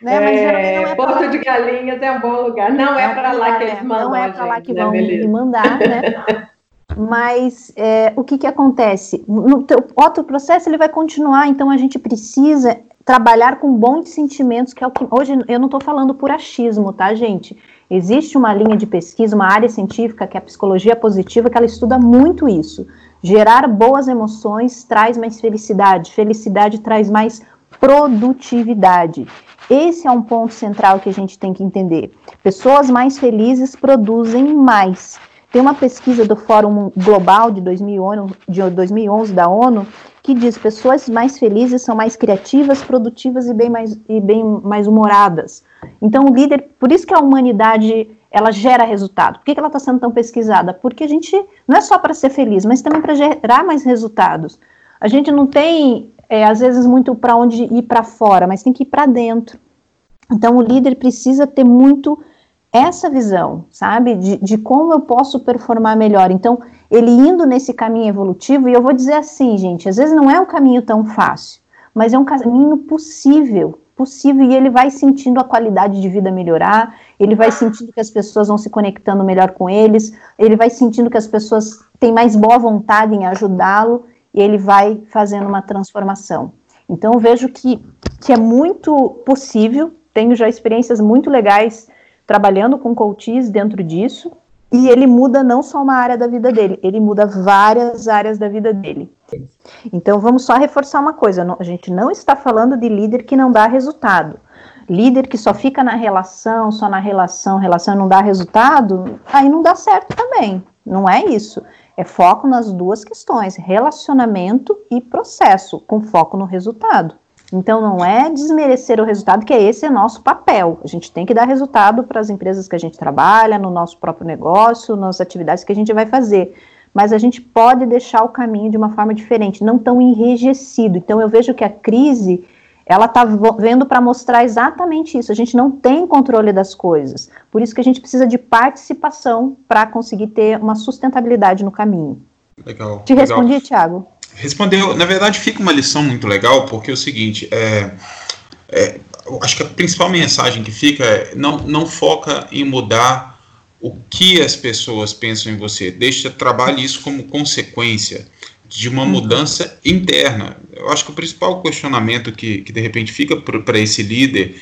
né, mas é, não é Porto de Galinhas é um bom lugar. Não é, é para lá que eles mandam. Não é para lá que né, vão me mandar, né? (laughs) Mas é, o que, que acontece? No teu, outro processo ele vai continuar, então a gente precisa trabalhar com bons sentimentos, que é o que. Hoje eu não estou falando por achismo, tá, gente? Existe uma linha de pesquisa, uma área científica, que é a psicologia positiva, que ela estuda muito isso. Gerar boas emoções traz mais felicidade, felicidade traz mais produtividade. Esse é um ponto central que a gente tem que entender. Pessoas mais felizes produzem mais. Tem uma pesquisa do Fórum Global de 2011, de 2011 da ONU que diz pessoas mais felizes são mais criativas, produtivas e bem mais, e bem mais humoradas. Então, o líder, por isso que a humanidade ela gera resultado. Por que, que ela está sendo tão pesquisada? Porque a gente não é só para ser feliz, mas também para gerar mais resultados. A gente não tem, é, às vezes, muito para onde ir para fora, mas tem que ir para dentro. Então, o líder precisa ter muito essa visão, sabe, de, de, como eu posso performar melhor. Então, ele indo nesse caminho evolutivo, e eu vou dizer assim, gente, às vezes não é um caminho tão fácil, mas é um caminho possível, possível, e ele vai sentindo a qualidade de vida melhorar, ele vai sentindo que as pessoas vão se conectando melhor com eles, ele vai sentindo que as pessoas têm mais boa vontade em ajudá-lo, e ele vai fazendo uma transformação. Então, eu vejo que, que é muito possível, tenho já experiências muito legais trabalhando com coaches dentro disso, e ele muda não só uma área da vida dele, ele muda várias áreas da vida dele. Então vamos só reforçar uma coisa: a gente não está falando de líder que não dá resultado. Líder que só fica na relação, só na relação, relação não dá resultado, aí não dá certo também. Não é isso. É foco nas duas questões: relacionamento e processo, com foco no resultado. Então, não é desmerecer o resultado, que é esse é nosso papel. A gente tem que dar resultado para as empresas que a gente trabalha, no nosso próprio negócio, nas atividades que a gente vai fazer. Mas a gente pode deixar o caminho de uma forma diferente, não tão enrijecido. Então, eu vejo que a crise, ela está vendo para mostrar exatamente isso. A gente não tem controle das coisas. Por isso que a gente precisa de participação para conseguir ter uma sustentabilidade no caminho. Legal. Te legal. respondi, Thiago? Respondeu, na verdade fica uma lição muito legal, porque é o seguinte, é, é, acho que a principal mensagem que fica é não, não foca em mudar o que as pessoas pensam em você, deixa, trabalhe isso como consequência de uma uhum. mudança interna. Eu acho que o principal questionamento que, que de repente fica para esse líder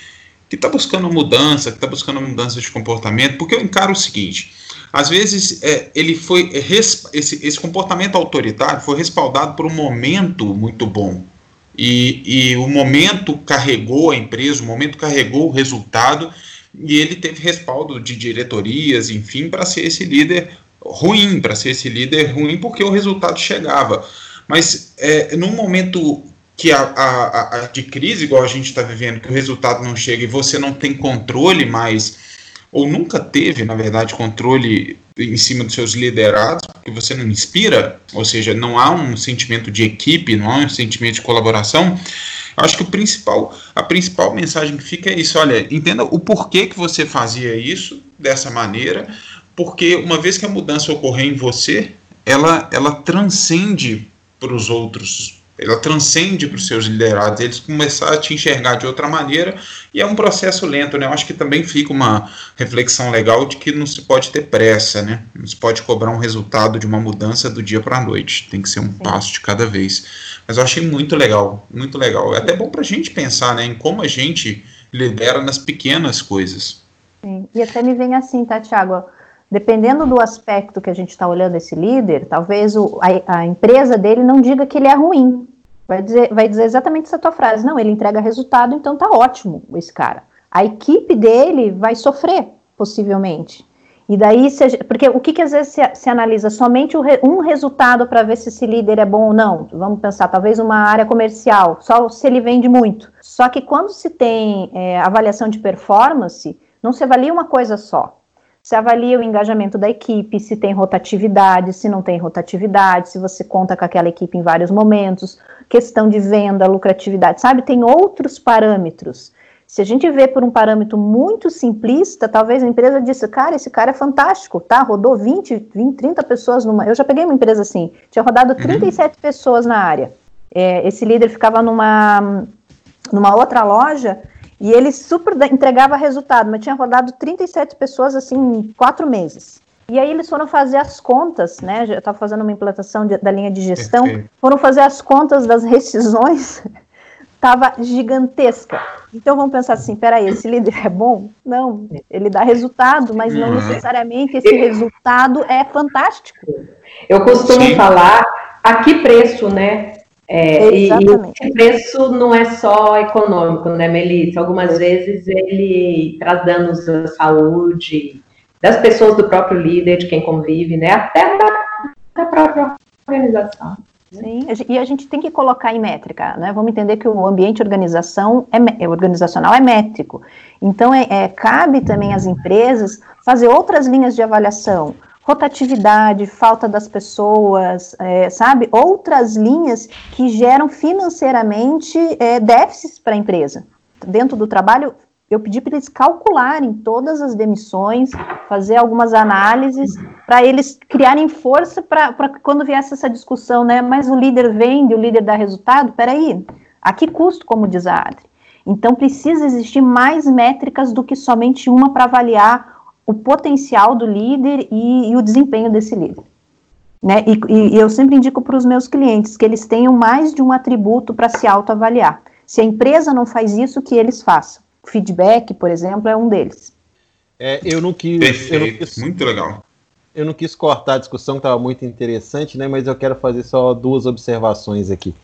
que está buscando mudança, que está buscando mudança de comportamento, porque eu encaro o seguinte: às vezes é, ele foi esse, esse comportamento autoritário foi respaldado por um momento muito bom e, e o momento carregou a empresa, o momento carregou o resultado e ele teve respaldo de diretorias, enfim, para ser esse líder ruim, para ser esse líder ruim porque o resultado chegava. Mas é, num momento que a, a, a, de crise, igual a gente está vivendo, que o resultado não chega e você não tem controle mais ou nunca teve, na verdade, controle em cima dos seus liderados, porque você não inspira, ou seja, não há um sentimento de equipe, não há um sentimento de colaboração. Eu acho que o principal, a principal mensagem que fica é isso: olha, entenda o porquê que você fazia isso dessa maneira, porque uma vez que a mudança ocorrer em você, ela, ela transcende para os outros ela transcende para os seus liderados, eles começaram a te enxergar de outra maneira e é um processo lento, né? Eu acho que também fica uma reflexão legal de que não se pode ter pressa, né? Não se pode cobrar um resultado de uma mudança do dia para a noite, tem que ser um Sim. passo de cada vez. Mas eu achei muito legal, muito legal. É até bom para a gente pensar, né, em como a gente lidera nas pequenas coisas. Sim. E até me vem assim, tá, Thiago? Dependendo do aspecto que a gente está olhando esse líder, talvez o, a, a, empresa dele não diga que ele é ruim. Vai dizer, vai dizer exatamente essa tua frase. Não, ele entrega resultado, então tá ótimo esse cara. A equipe dele vai sofrer, possivelmente. E daí, se, porque o que, que às vezes se, se analisa? Somente re, um resultado para ver se esse líder é bom ou não. Vamos pensar, talvez uma área comercial, só se ele vende muito. Só que quando se tem é, avaliação de performance, não se avalia uma coisa só. Você avalia o engajamento da equipe, se tem rotatividade, se não tem rotatividade, se você conta com aquela equipe em vários momentos, questão de venda, lucratividade, sabe? Tem outros parâmetros. Se a gente vê por um parâmetro muito simplista, talvez a empresa disse, cara, esse cara é fantástico, tá? Rodou 20, 20 30 pessoas numa. Eu já peguei uma empresa assim, tinha rodado 37 uhum. pessoas na área. É, esse líder ficava numa, numa outra loja e ele super entregava resultado, mas tinha rodado 37 pessoas assim em quatro meses. E aí eles foram fazer as contas, né? Eu estava fazendo uma implantação de, da linha de gestão, foram fazer as contas das rescisões, (laughs) estava gigantesca. Então vamos pensar assim, peraí, esse líder é bom? Não, ele dá resultado, mas não uhum. necessariamente esse resultado é fantástico. Eu costumo Sim. falar a que preço, né? É, e, e, o preço não é só econômico, né, Melissa? Algumas vezes ele traz danos à saúde, das pessoas do próprio líder, de quem convive, né? Até da, da própria organização. Sim, e a gente tem que colocar em métrica, né? Vamos entender que o ambiente organização é, organizacional é métrico. Então, é, é, cabe também às empresas fazer outras linhas de avaliação, rotatividade, falta das pessoas, é, sabe? Outras linhas que geram financeiramente é, déficits para a empresa. Dentro do trabalho, eu pedi para eles calcularem todas as demissões, fazer algumas análises, para eles criarem força para quando viesse essa discussão, né? Mas o líder vende, o líder dá resultado? Peraí, a que custo, como diz a Adri? Então, precisa existir mais métricas do que somente uma para avaliar o potencial do líder e, e o desempenho desse líder. Né? E, e eu sempre indico para os meus clientes que eles tenham mais de um atributo para se autoavaliar. Se a empresa não faz isso, que eles façam. Feedback, por exemplo, é um deles. É, eu não quis. Perfeito, eu não quis, muito legal. Eu não quis cortar a discussão, que estava muito interessante, né? Mas eu quero fazer só duas observações aqui.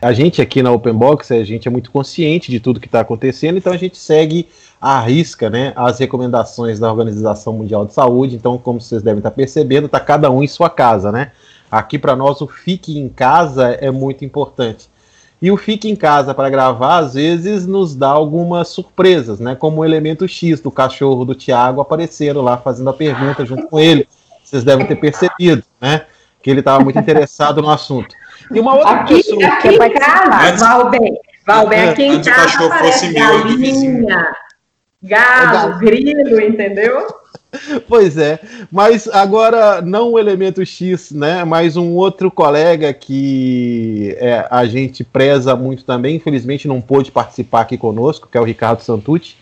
A gente aqui na Open Box, a gente é muito consciente de tudo que está acontecendo, então a gente segue à risca né, as recomendações da Organização Mundial de Saúde. Então, como vocês devem estar percebendo, está cada um em sua casa, né? Aqui para nós o fique em casa é muito importante. E o fique em casa para gravar, às vezes, nos dá algumas surpresas, né? Como o elemento X do cachorro do Tiago apareceram lá fazendo a pergunta junto com ele. Vocês devem ter percebido, né? Que ele estava muito interessado no assunto. E uma outra aqui, pessoa. Aqui em casa, Valber, Valber, aqui em casa. Antes fosse meu, galinha, galo, grilo, entendeu? Pois é, mas agora não o elemento X, né? Mas um outro colega que é, a gente preza muito também, infelizmente não pôde participar aqui conosco, que é o Ricardo Santucci,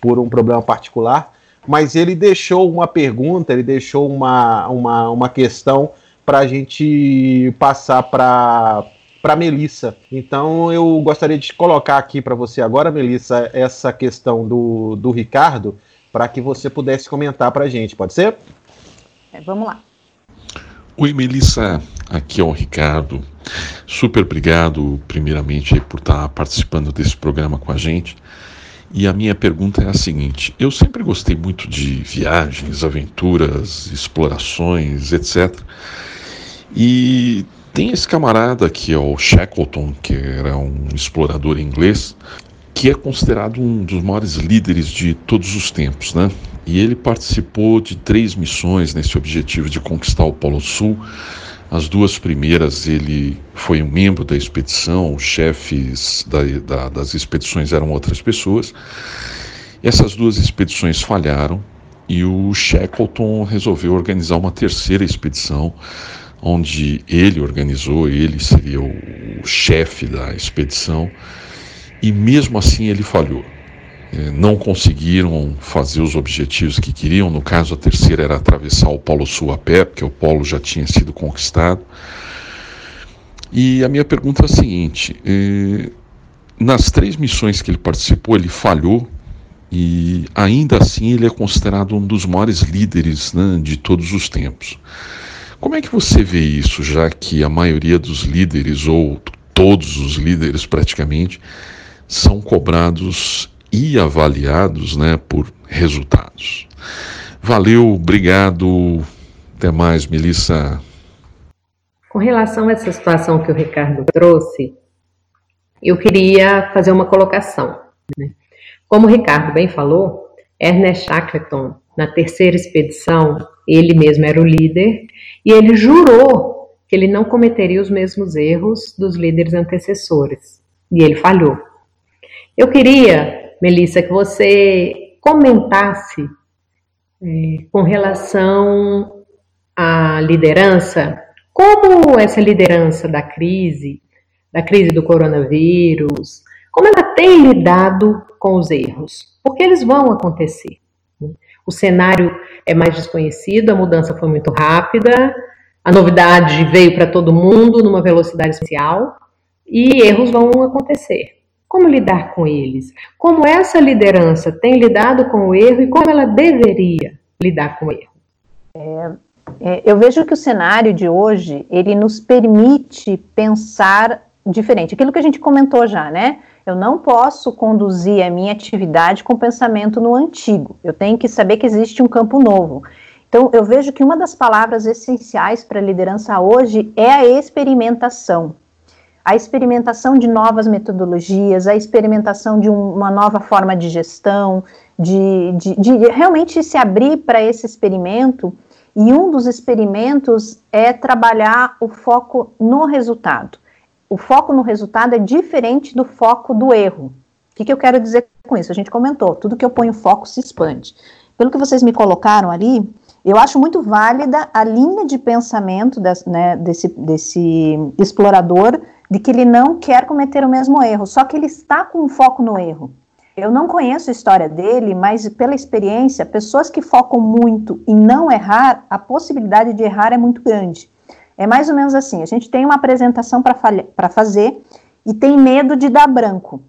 por um problema particular. Mas ele deixou uma pergunta, ele deixou uma, uma, uma questão para a gente passar para para Melissa. Então eu gostaria de colocar aqui para você agora, Melissa, essa questão do, do Ricardo, para que você pudesse comentar para a gente, pode ser? É, vamos lá. Oi, Melissa, aqui é o Ricardo. Super obrigado, primeiramente, por estar participando desse programa com a gente. E a minha pergunta é a seguinte: eu sempre gostei muito de viagens, aventuras, explorações, etc. E tem esse camarada que é o Shackleton, que era um explorador inglês, que é considerado um dos maiores líderes de todos os tempos, né? E ele participou de três missões nesse objetivo de conquistar o Polo Sul. As duas primeiras ele foi um membro da expedição, os chefes da, da, das expedições eram outras pessoas. Essas duas expedições falharam e o Shackleton resolveu organizar uma terceira expedição onde ele organizou, ele seria o chefe da expedição, e mesmo assim ele falhou. É, não conseguiram fazer os objetivos que queriam. No caso, a terceira era atravessar o Polo Sul a pé, porque o Polo já tinha sido conquistado. E a minha pergunta é a seguinte: é, nas três missões que ele participou, ele falhou e ainda assim ele é considerado um dos maiores líderes né, de todos os tempos. Como é que você vê isso, já que a maioria dos líderes, ou todos os líderes praticamente, são cobrados e avaliados né, por resultados? Valeu, obrigado. Até mais, Melissa. Com relação a essa situação que o Ricardo trouxe, eu queria fazer uma colocação. Né? Como o Ricardo bem falou, Ernest Shackleton, na terceira expedição, ele mesmo era o líder, e ele jurou que ele não cometeria os mesmos erros dos líderes antecessores. E ele falhou. Eu queria, Melissa, que você comentasse é, com relação à liderança, como essa liderança da crise, da crise do coronavírus, como ela tem lidado com os erros, porque eles vão acontecer. O cenário é mais desconhecido, a mudança foi muito rápida, a novidade veio para todo mundo numa velocidade especial e erros vão acontecer. Como lidar com eles? Como essa liderança tem lidado com o erro e como ela deveria lidar com o erro? É, é, eu vejo que o cenário de hoje ele nos permite pensar diferente. Aquilo que a gente comentou já, né? Eu não posso conduzir a minha atividade com pensamento no antigo. Eu tenho que saber que existe um campo novo. Então, eu vejo que uma das palavras essenciais para a liderança hoje é a experimentação. A experimentação de novas metodologias, a experimentação de um, uma nova forma de gestão, de, de, de realmente se abrir para esse experimento. E um dos experimentos é trabalhar o foco no resultado o foco no resultado é diferente do foco do erro. O que, que eu quero dizer com isso? A gente comentou, tudo que eu ponho foco se expande. Pelo que vocês me colocaram ali, eu acho muito válida a linha de pensamento desse, né, desse, desse explorador de que ele não quer cometer o mesmo erro, só que ele está com foco no erro. Eu não conheço a história dele, mas pela experiência, pessoas que focam muito em não errar, a possibilidade de errar é muito grande. É mais ou menos assim: a gente tem uma apresentação para fazer e tem medo de dar branco.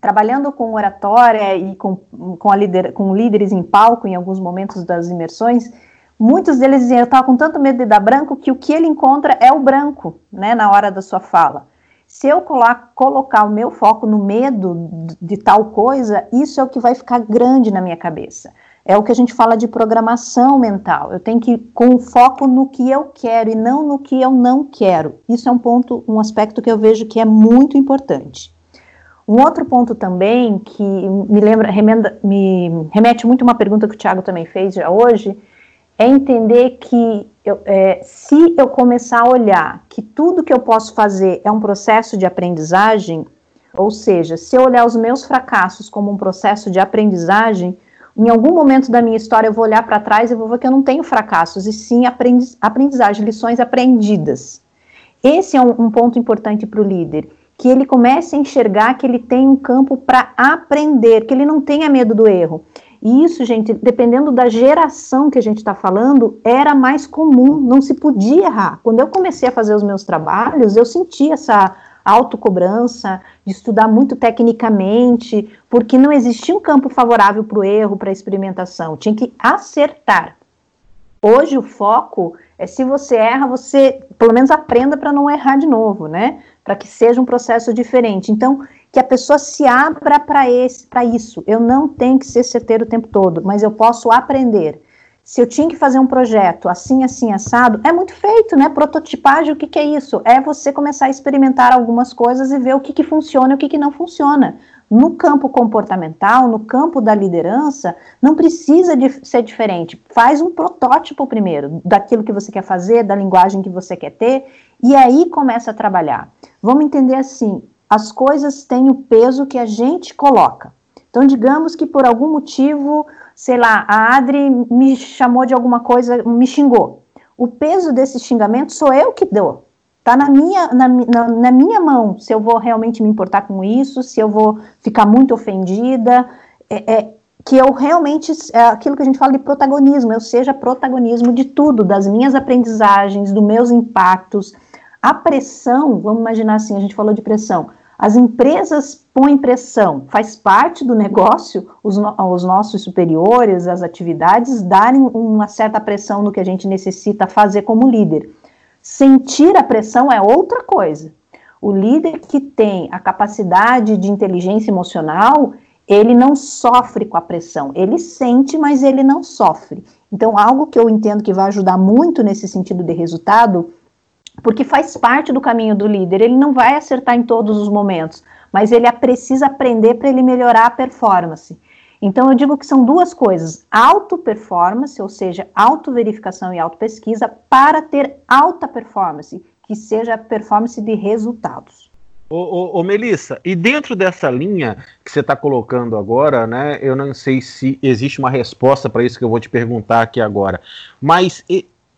Trabalhando com oratória e com, com, lider, com líderes em palco em alguns momentos das imersões, muitos deles diziam: Eu estava com tanto medo de dar branco que o que ele encontra é o branco, né, na hora da sua fala. Se eu colocar o meu foco no medo de tal coisa, isso é o que vai ficar grande na minha cabeça. É o que a gente fala de programação mental. Eu tenho que ir com foco no que eu quero e não no que eu não quero. Isso é um ponto, um aspecto que eu vejo que é muito importante. Um outro ponto também que me lembra, remenda, me remete muito a uma pergunta que o Thiago também fez já hoje, é entender que eu, é, se eu começar a olhar que tudo que eu posso fazer é um processo de aprendizagem, ou seja, se eu olhar os meus fracassos como um processo de aprendizagem, em algum momento da minha história eu vou olhar para trás e vou ver que eu não tenho fracassos, e sim aprendiz, aprendizagem, lições aprendidas. Esse é um, um ponto importante para o líder, que ele comece a enxergar que ele tem um campo para aprender, que ele não tenha medo do erro. E isso, gente, dependendo da geração que a gente está falando, era mais comum, não se podia errar. Quando eu comecei a fazer os meus trabalhos, eu senti essa autocobrança, de estudar muito tecnicamente, porque não existia um campo favorável para o erro, para a experimentação, tinha que acertar. Hoje o foco é se você erra, você pelo menos aprenda para não errar de novo, né? Para que seja um processo diferente. Então, que a pessoa se abra para esse, para isso. Eu não tenho que ser certeiro o tempo todo, mas eu posso aprender se eu tinha que fazer um projeto assim, assim, assado, é muito feito, né? Prototipagem, o que, que é isso? É você começar a experimentar algumas coisas e ver o que, que funciona e o que, que não funciona. No campo comportamental, no campo da liderança, não precisa de ser diferente. Faz um protótipo primeiro daquilo que você quer fazer, da linguagem que você quer ter, e aí começa a trabalhar. Vamos entender assim: as coisas têm o peso que a gente coloca. Então, digamos que por algum motivo sei lá, a Adri me chamou de alguma coisa, me xingou. O peso desse xingamento sou eu que dou. Está na minha, na, na, na, minha mão se eu vou realmente me importar com isso, se eu vou ficar muito ofendida. É, é, que eu realmente, é aquilo que a gente fala de protagonismo, eu seja protagonismo de tudo, das minhas aprendizagens, dos meus impactos. A pressão, vamos imaginar assim, a gente falou de pressão. As empresas põem pressão, faz parte do negócio os, no, os nossos superiores, as atividades, darem uma certa pressão no que a gente necessita fazer como líder. Sentir a pressão é outra coisa. O líder que tem a capacidade de inteligência emocional, ele não sofre com a pressão. Ele sente, mas ele não sofre. Então, algo que eu entendo que vai ajudar muito nesse sentido de resultado porque faz parte do caminho do líder. Ele não vai acertar em todos os momentos, mas ele precisa aprender para ele melhorar a performance. Então eu digo que são duas coisas: auto-performance, ou seja, auto-verificação e auto-pesquisa, para ter alta performance, que seja performance de resultados. Ô, ô, ô, Melissa, e dentro dessa linha que você está colocando agora, né? Eu não sei se existe uma resposta para isso que eu vou te perguntar aqui agora, mas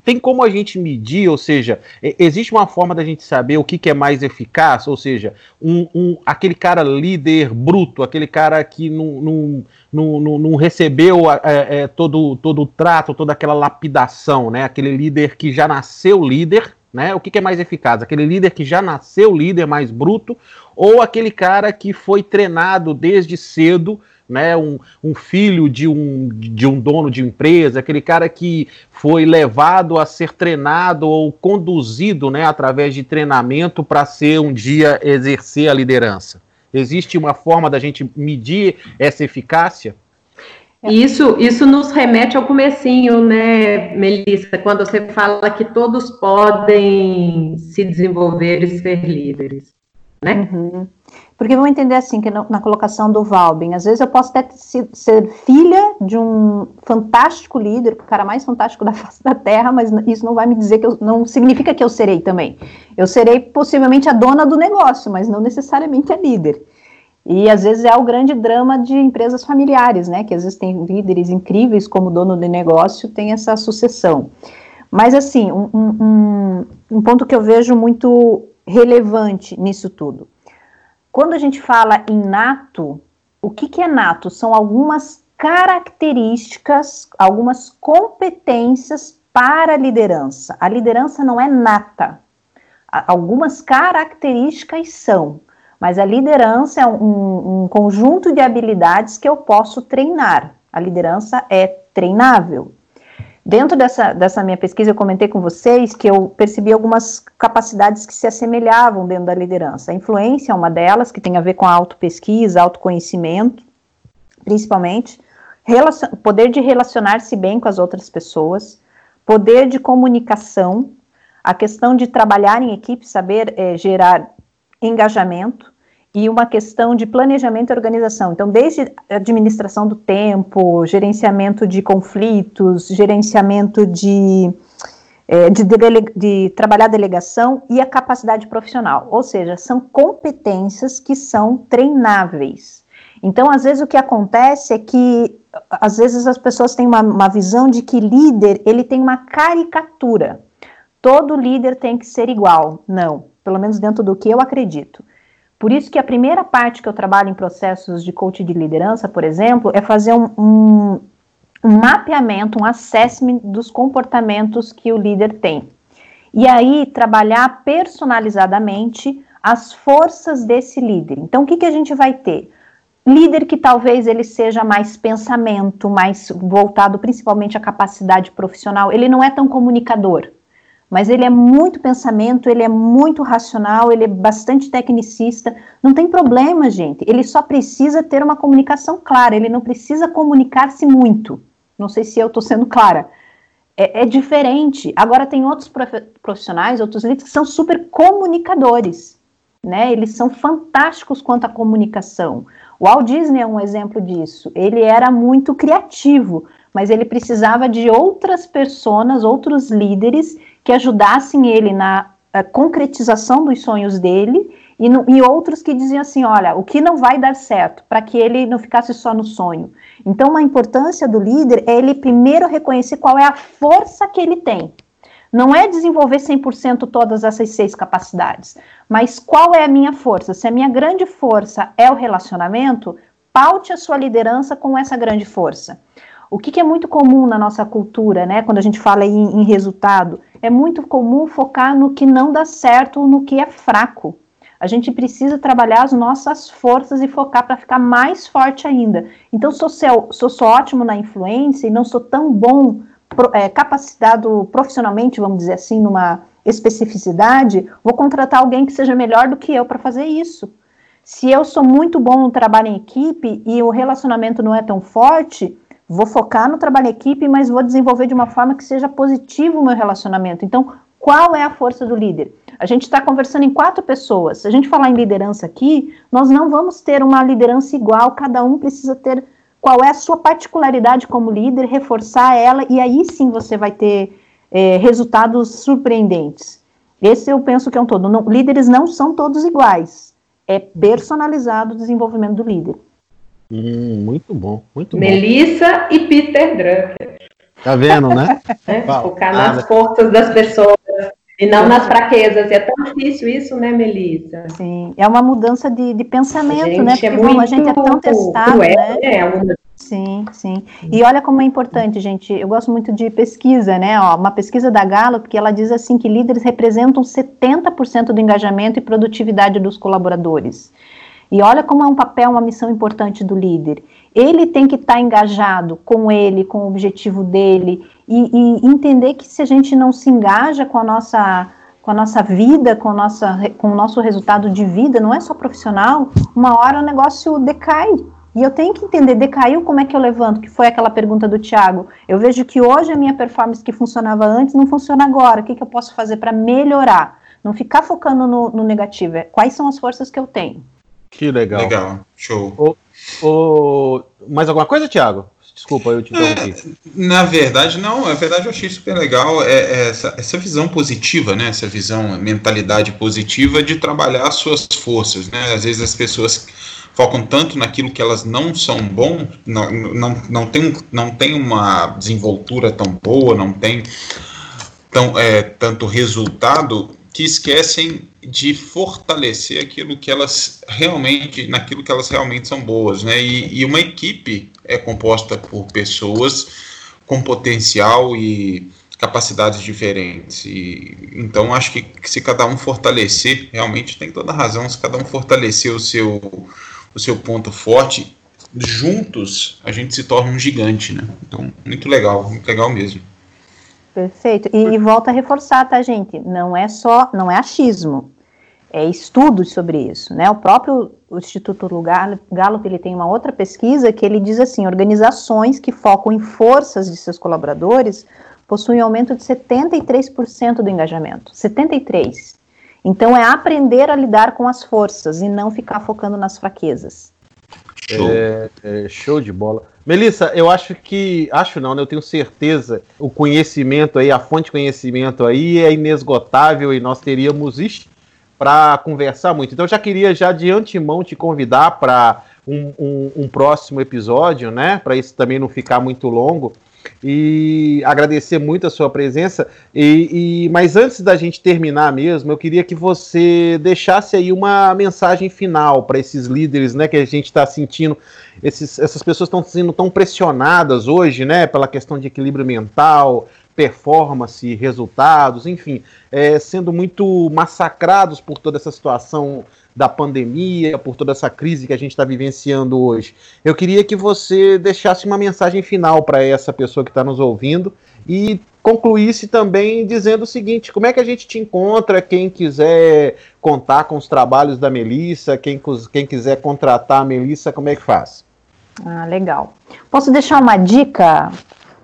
tem como a gente medir, ou seja, existe uma forma da gente saber o que, que é mais eficaz, ou seja, um, um, aquele cara líder bruto, aquele cara que não, não, não, não recebeu é, é, todo, todo o trato, toda aquela lapidação, né? Aquele líder que já nasceu líder, né? O que, que é mais eficaz? Aquele líder que já nasceu líder mais bruto, ou aquele cara que foi treinado desde cedo né, um, um, filho de um, de um dono de empresa, aquele cara que foi levado a ser treinado ou conduzido né, através de treinamento para ser um dia exercer a liderança. Existe uma forma da gente medir essa eficácia? Isso, isso nos remete ao comecinho, né, Melissa, quando você fala que todos podem se desenvolver e ser líderes, né? Uhum. Porque vamos entender assim, que na colocação do Valbin, às vezes eu posso até ser filha de um fantástico líder, o cara mais fantástico da (laughs) face da Terra, mas isso não vai me dizer que eu, não significa que eu serei também. Eu serei possivelmente a dona do negócio, mas não necessariamente a líder. E às vezes é o grande drama de empresas familiares, né? Que às vezes tem líderes incríveis como dono de negócio, tem essa sucessão. Mas assim, um, um, um ponto que eu vejo muito relevante nisso tudo. Quando a gente fala em nato, o que, que é nato? São algumas características, algumas competências para a liderança. A liderança não é nata. Algumas características são, mas a liderança é um, um conjunto de habilidades que eu posso treinar. A liderança é treinável. Dentro dessa, dessa minha pesquisa, eu comentei com vocês que eu percebi algumas capacidades que se assemelhavam dentro da liderança. A influência é uma delas, que tem a ver com a autopesquisa, autoconhecimento, principalmente. Relacion, poder de relacionar-se bem com as outras pessoas, poder de comunicação, a questão de trabalhar em equipe, saber é, gerar engajamento, e uma questão de planejamento e organização. Então, desde administração do tempo, gerenciamento de conflitos, gerenciamento de, é, de, de, de trabalhar delegação e a capacidade profissional. Ou seja, são competências que são treináveis. Então, às vezes, o que acontece é que, às vezes, as pessoas têm uma, uma visão de que líder, ele tem uma caricatura. Todo líder tem que ser igual. Não, pelo menos dentro do que eu acredito. Por isso que a primeira parte que eu trabalho em processos de coaching de liderança, por exemplo, é fazer um, um, um mapeamento, um assessment dos comportamentos que o líder tem. E aí trabalhar personalizadamente as forças desse líder. Então, o que, que a gente vai ter? Líder que talvez ele seja mais pensamento, mais voltado principalmente à capacidade profissional, ele não é tão comunicador mas ele é muito pensamento, ele é muito racional, ele é bastante tecnicista. Não tem problema, gente. Ele só precisa ter uma comunicação clara, ele não precisa comunicar-se muito. Não sei se eu estou sendo clara. É, é, diferente. Agora, tem outros profissionais, outros líderes que são super comunicadores. Né? Eles são fantásticos quanto à comunicação. O Walt Disney é um exemplo disso. Ele era muito criativo, mas ele precisava de outras pessoas, outros líderes que ajudassem ele na uh, concretização dos sonhos dele e, no, e, outros que diziam assim, olha, o que não vai dar certo, para que ele não ficasse só no sonho. Então, uma importância do líder é ele primeiro reconhecer qual é a força que ele tem. Não é desenvolver 100% todas essas seis capacidades, mas qual é a minha força? Se a minha grande força é o relacionamento, paute a sua liderança com essa grande força. O que, que, é muito comum na nossa cultura, né, quando a gente fala em, em resultado, é muito comum focar no que não dá certo, no que é fraco. A gente precisa trabalhar as nossas forças e focar para ficar mais forte ainda. Então, sou, sou, sou ótimo na influência e não sou tão bom, é, capacitado profissionalmente, vamos dizer assim, numa especificidade, vou contratar alguém que seja melhor do que eu para fazer isso. Se eu sou muito bom no trabalho em equipe e o relacionamento não é tão forte, Vou focar no trabalho em equipe, mas vou desenvolver de uma forma que seja positivo o meu relacionamento. Então, qual é a força do líder? A gente está conversando em quatro pessoas. Se a gente falar em liderança aqui, nós não vamos ter uma liderança igual, cada um precisa ter qual é a sua particularidade como líder, reforçar ela, e aí sim você vai ter é, resultados surpreendentes. Esse eu penso que é um todo. Não, líderes não são todos iguais. É personalizado o desenvolvimento do líder. Hum, muito bom, muito Melissa bom. e Peter Drucker. Tá vendo, né? (laughs) é, focar nas forças das pessoas e não nas fraquezas. E é tão difícil isso, né, Melissa? Sim, é uma mudança de, de pensamento, né? Porque é muito, a gente é tão testado, cruel, né? né? Sim, sim. E olha como é importante, gente. Eu gosto muito de pesquisa, né? Ó, uma pesquisa da Gallup que ela diz assim que líderes representam 70% do engajamento e produtividade dos colaboradores. E olha como é um papel, uma missão importante do líder. Ele tem que estar tá engajado com ele, com o objetivo dele, e, e, entender que se a gente não se engaja com a nossa com a nossa vida, com, nossa, com o nosso resultado de vida, não é só profissional, uma hora o negócio decai. E eu tenho que entender, decaiu, como é que eu levanto? Que foi aquela pergunta do Tiago. Eu vejo que hoje a minha performance que funcionava antes não funciona agora. O que, que eu posso fazer para melhorar? Não ficar focando no, no negativo. É, quais são as forças que eu tenho? Que legal. Legal, show. O, o... Mais alguma coisa, Tiago? Desculpa, eu te interrompi. É, na verdade, não. Na verdade, eu achei super legal é, é essa, essa visão positiva, né? Essa visão, mentalidade positiva de trabalhar as suas forças, né? Às vezes as pessoas focam tanto naquilo que elas não são bom, não, não, não, tem, não tem uma desenvoltura tão boa, não tem tão, é, tanto resultado, que esquecem de fortalecer aquilo que elas realmente, naquilo que elas realmente são boas, né? E, e uma equipe é composta por pessoas com potencial e capacidades diferentes. E, então acho que, que se cada um fortalecer, realmente tem toda razão, se cada um fortalecer o seu, o seu ponto forte, juntos a gente se torna um gigante, né? Então, muito legal, muito legal mesmo. Perfeito. E, e volta a reforçar, tá, gente? Não é só, não é achismo. É estudos sobre isso, né? O próprio o Instituto Gallup, ele tem uma outra pesquisa que ele diz assim, organizações que focam em forças de seus colaboradores possuem aumento de 73% do engajamento. 73. Então é aprender a lidar com as forças e não ficar focando nas fraquezas. Show. É, é, show de bola. Melissa, eu acho que. Acho não, né? Eu tenho certeza. O conhecimento aí, a fonte de conhecimento aí é inesgotável e nós teríamos para conversar muito. Então eu já queria já de antemão te convidar para um, um, um, próximo episódio, né? Para isso também não ficar muito longo e agradecer muito a sua presença. E, e, mas antes da gente terminar mesmo, eu queria que você deixasse aí uma mensagem final para esses líderes, né, que a gente está sentindo. Esses, essas pessoas estão sendo tão pressionadas hoje, né, pela questão de equilíbrio mental, performance, resultados, enfim, é, sendo muito massacrados por toda essa situação da pandemia, por toda essa crise que a gente está vivenciando hoje. Eu queria que você deixasse uma mensagem final para essa pessoa que está nos ouvindo e concluísse também dizendo o seguinte: como é que a gente te encontra? Quem quiser contar com os trabalhos da Melissa, quem, quem quiser contratar a Melissa, como é que faz? Ah, legal. Posso deixar uma dica,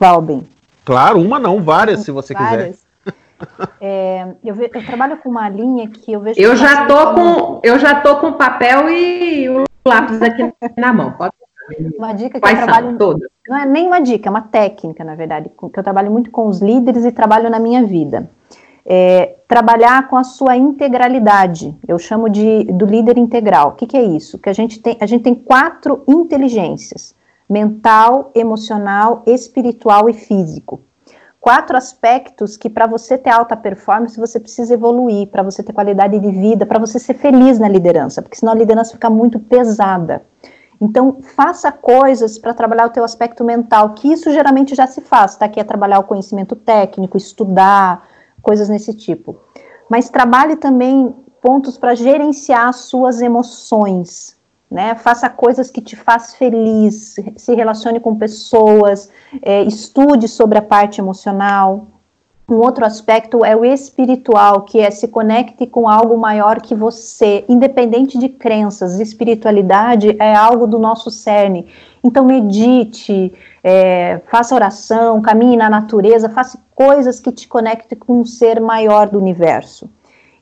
Valbin? Claro, uma não, várias, se você várias. quiser. É, eu, ve, eu, trabalho com uma linha que eu vejo. Eu já tô com, eu já tô com papel e o lápis aqui na mão. Pode uma dica que Quais eu trabalho. Todas? Não é nem uma dica, é uma técnica, na verdade, que eu trabalho muito com os líderes e trabalho na minha vida. É, trabalhar com a sua integralidade. Eu chamo de do líder integral. O que, que é isso? Que a gente tem, a gente tem quatro inteligências: mental, emocional, espiritual e físico quatro aspectos que para você ter alta performance você precisa evoluir, para você ter qualidade de vida, para você ser feliz na liderança, porque senão a liderança fica muito pesada. Então, faça coisas para trabalhar o teu aspecto mental, que isso geralmente já se faz, tá? Que é trabalhar o conhecimento técnico, estudar, coisas nesse tipo. Mas trabalhe também pontos para gerenciar as suas emoções, né? Faça coisas que te faz feliz, se relacione com pessoas, é, estude sobre a parte emocional. Um outro aspecto é o espiritual, que é se conecte com algo maior que você, independente de crenças. Espiritualidade é algo do nosso cerne. Então medite, é, faça oração, caminhe na natureza, faça coisas que te conectem com um ser maior do universo.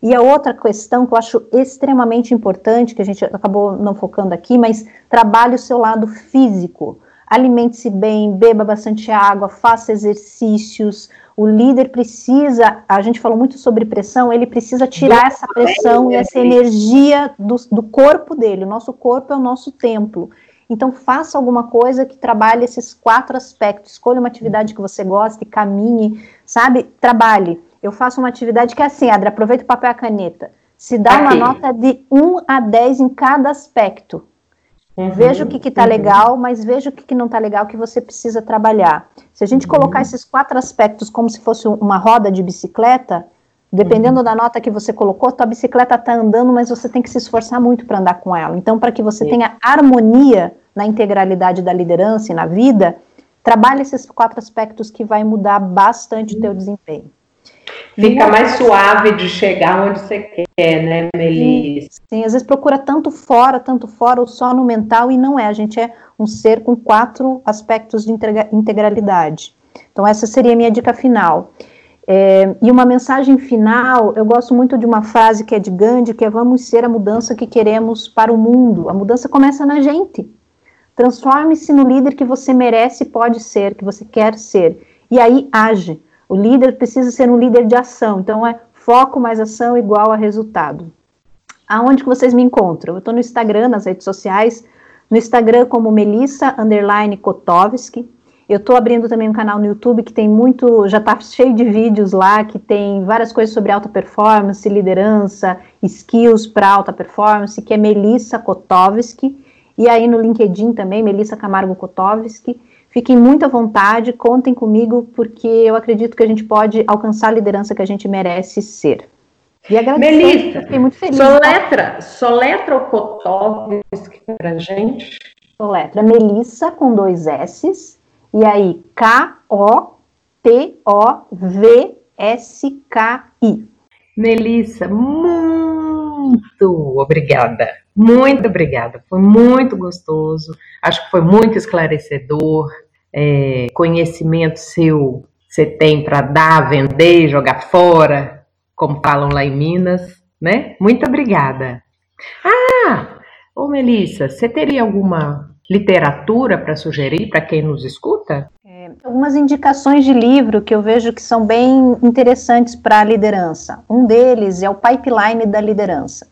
E a outra questão que eu acho extremamente importante, que a gente acabou não focando aqui, mas trabalhe o seu lado físico. Alimente-se bem, beba bastante água, faça exercícios. O líder precisa, a gente falou muito sobre pressão, ele precisa tirar essa pressão e essa energia do, do corpo dele. O nosso corpo é o nosso templo. Então, faça alguma coisa que trabalhe esses quatro aspectos. Escolha uma atividade que você goste, caminhe, sabe? Trabalhe eu faço uma atividade que é assim, Adra, aproveita o papel e a caneta. Se dá Aqui. uma nota de 1 a 10 em cada aspecto. Uhum, veja o que está uhum. legal, mas veja o que, que não está legal que você precisa trabalhar. Se a gente uhum. colocar esses quatro aspectos como se fosse uma roda de bicicleta, dependendo uhum. da nota que você colocou, tua bicicleta está andando, mas você tem que se esforçar muito para andar com ela. Então, para que você tenha harmonia na integralidade da liderança e na vida, trabalhe esses quatro aspectos que vai mudar bastante o teu desempenho. Fica mais suave de chegar onde você quer, né, Melissa? Sim, às vezes procura tanto fora, tanto fora, ou só no mental, e não é. A gente é um ser com quatro aspectos de integralidade. Então, essa seria a minha dica final. É, e uma mensagem final, eu gosto muito de uma frase que é de Gandhi, que é vamos ser a mudança que queremos para o mundo. A mudança começa na gente. Transforme-se no líder que você merece e pode ser, que você quer ser. E aí age. O líder precisa ser um líder de ação. Então é foco mais ação igual a resultado. Aonde que vocês me encontram? Eu estou no Instagram, nas redes sociais. No Instagram como Melissa underline Kotovski. Eu estou abrindo também um canal no YouTube que tem muito, já está cheio de vídeos lá, que tem várias coisas sobre alta performance, liderança, skills para alta performance, que é Melissa Kotovski. E aí no LinkedIn também, Melissa Camargo Kotovski. Fiquem muito à vontade, contem comigo, porque eu acredito que a gente pode alcançar a liderança que a gente merece ser. E agradeço. Melissa, fiquei muito feliz. Soletra, soletra o Kotovski para gente. Soletra, Melissa com dois S's, e aí K-O-T-O-V-S-K-I. Melissa, muito obrigada. Muito obrigada. Foi muito gostoso. Acho que foi muito esclarecedor. É, conhecimento seu você tem para dar, vender, jogar fora, como falam lá em Minas, né? Muito obrigada. Ah, ô Melissa, você teria alguma literatura para sugerir para quem nos escuta? É, algumas indicações de livro que eu vejo que são bem interessantes para a liderança. Um deles é o Pipeline da Liderança.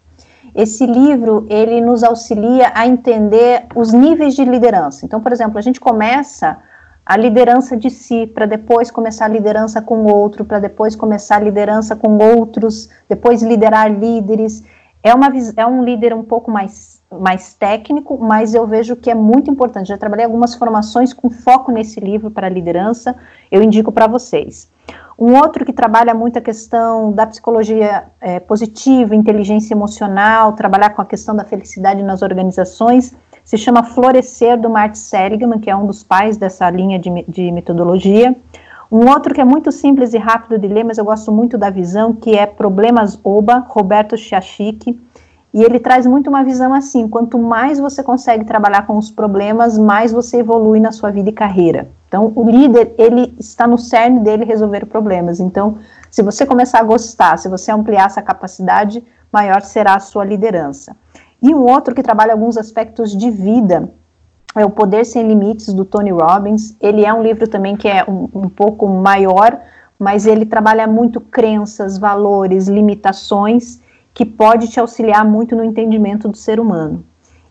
Esse livro, ele nos auxilia a entender os níveis de liderança. Então, por exemplo, a gente começa a liderança de si, para depois começar a liderança com outro, para depois começar a liderança com outros, depois liderar líderes. É, uma, é um líder um pouco mais, mais técnico, mas eu vejo que é muito importante. Já trabalhei algumas formações com foco nesse livro para liderança, eu indico para vocês. Um outro que trabalha muito a questão da psicologia é, positiva, inteligência emocional, trabalhar com a questão da felicidade nas organizações, se chama Florescer, do Martin Seligman, que é um dos pais dessa linha de, de metodologia. Um outro que é muito simples e rápido de ler, mas eu gosto muito da visão, que é Problemas Oba, Roberto Chiachik, e ele traz muito uma visão assim: quanto mais você consegue trabalhar com os problemas, mais você evolui na sua vida e carreira. Então, o líder, ele está no cerne dele resolver problemas. Então, se você começar a gostar, se você ampliar essa capacidade, maior será a sua liderança. E um outro que trabalha alguns aspectos de vida é O Poder Sem Limites, do Tony Robbins. Ele é um livro também que é um, um pouco maior, mas ele trabalha muito crenças, valores, limitações que pode te auxiliar muito no entendimento do ser humano.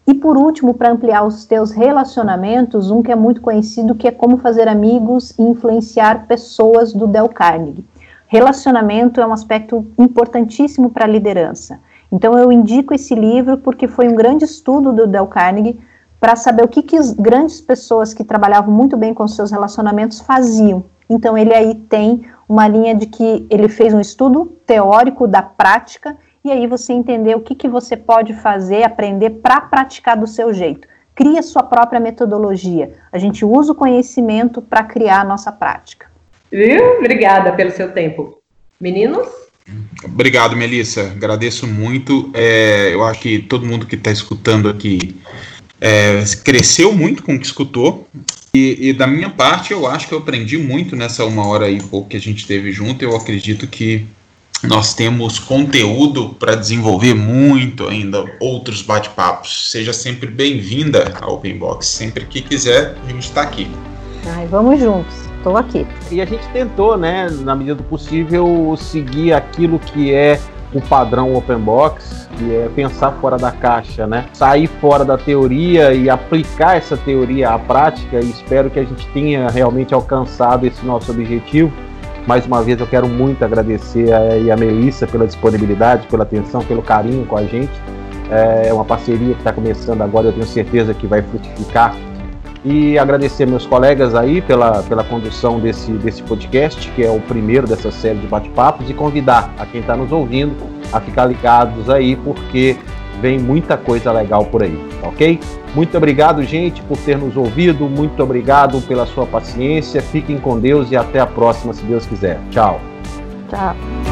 E por último, para ampliar os teus relacionamentos, um que é muito conhecido, que é como fazer amigos e influenciar pessoas do Del Carnegie. Relacionamento é um aspecto importantíssimo para a liderança. Então eu indico esse livro porque foi um grande estudo do Del Carnegie para saber o que, que as grandes pessoas que trabalhavam muito bem com seus relacionamentos faziam. Então ele aí tem uma linha de que ele fez um estudo teórico da prática e aí você entender o que, que você pode fazer, aprender para praticar do seu jeito. Cria sua própria metodologia. A gente usa o conhecimento para criar a nossa prática. Viu? Obrigada pelo seu tempo. Meninos? Obrigado, Melissa. Agradeço muito. É, eu acho que todo mundo que está escutando aqui é, cresceu muito com o que escutou. E, e, da minha parte, eu acho que eu aprendi muito nessa uma hora e pouco que a gente teve junto. Eu acredito que nós temos conteúdo para desenvolver muito ainda, outros bate-papos. Seja sempre bem-vinda ao Open Box. Sempre que quiser, a gente está aqui. Ai, vamos juntos. Estou aqui. E a gente tentou, né, na medida do possível, seguir aquilo que é o padrão Open Box, que é pensar fora da caixa, né? Sair fora da teoria e aplicar essa teoria à prática. E espero que a gente tenha realmente alcançado esse nosso objetivo mais uma vez eu quero muito agradecer a, a Melissa pela disponibilidade, pela atenção, pelo carinho com a gente. É uma parceria que está começando agora, eu tenho certeza que vai frutificar. E agradecer meus colegas aí pela, pela condução desse, desse podcast, que é o primeiro dessa série de bate-papos, e convidar a quem está nos ouvindo a ficar ligados aí, porque vem muita coisa legal por aí, ok? Muito obrigado, gente, por ter nos ouvido. Muito obrigado pela sua paciência. Fiquem com Deus e até a próxima, se Deus quiser. Tchau. Tchau.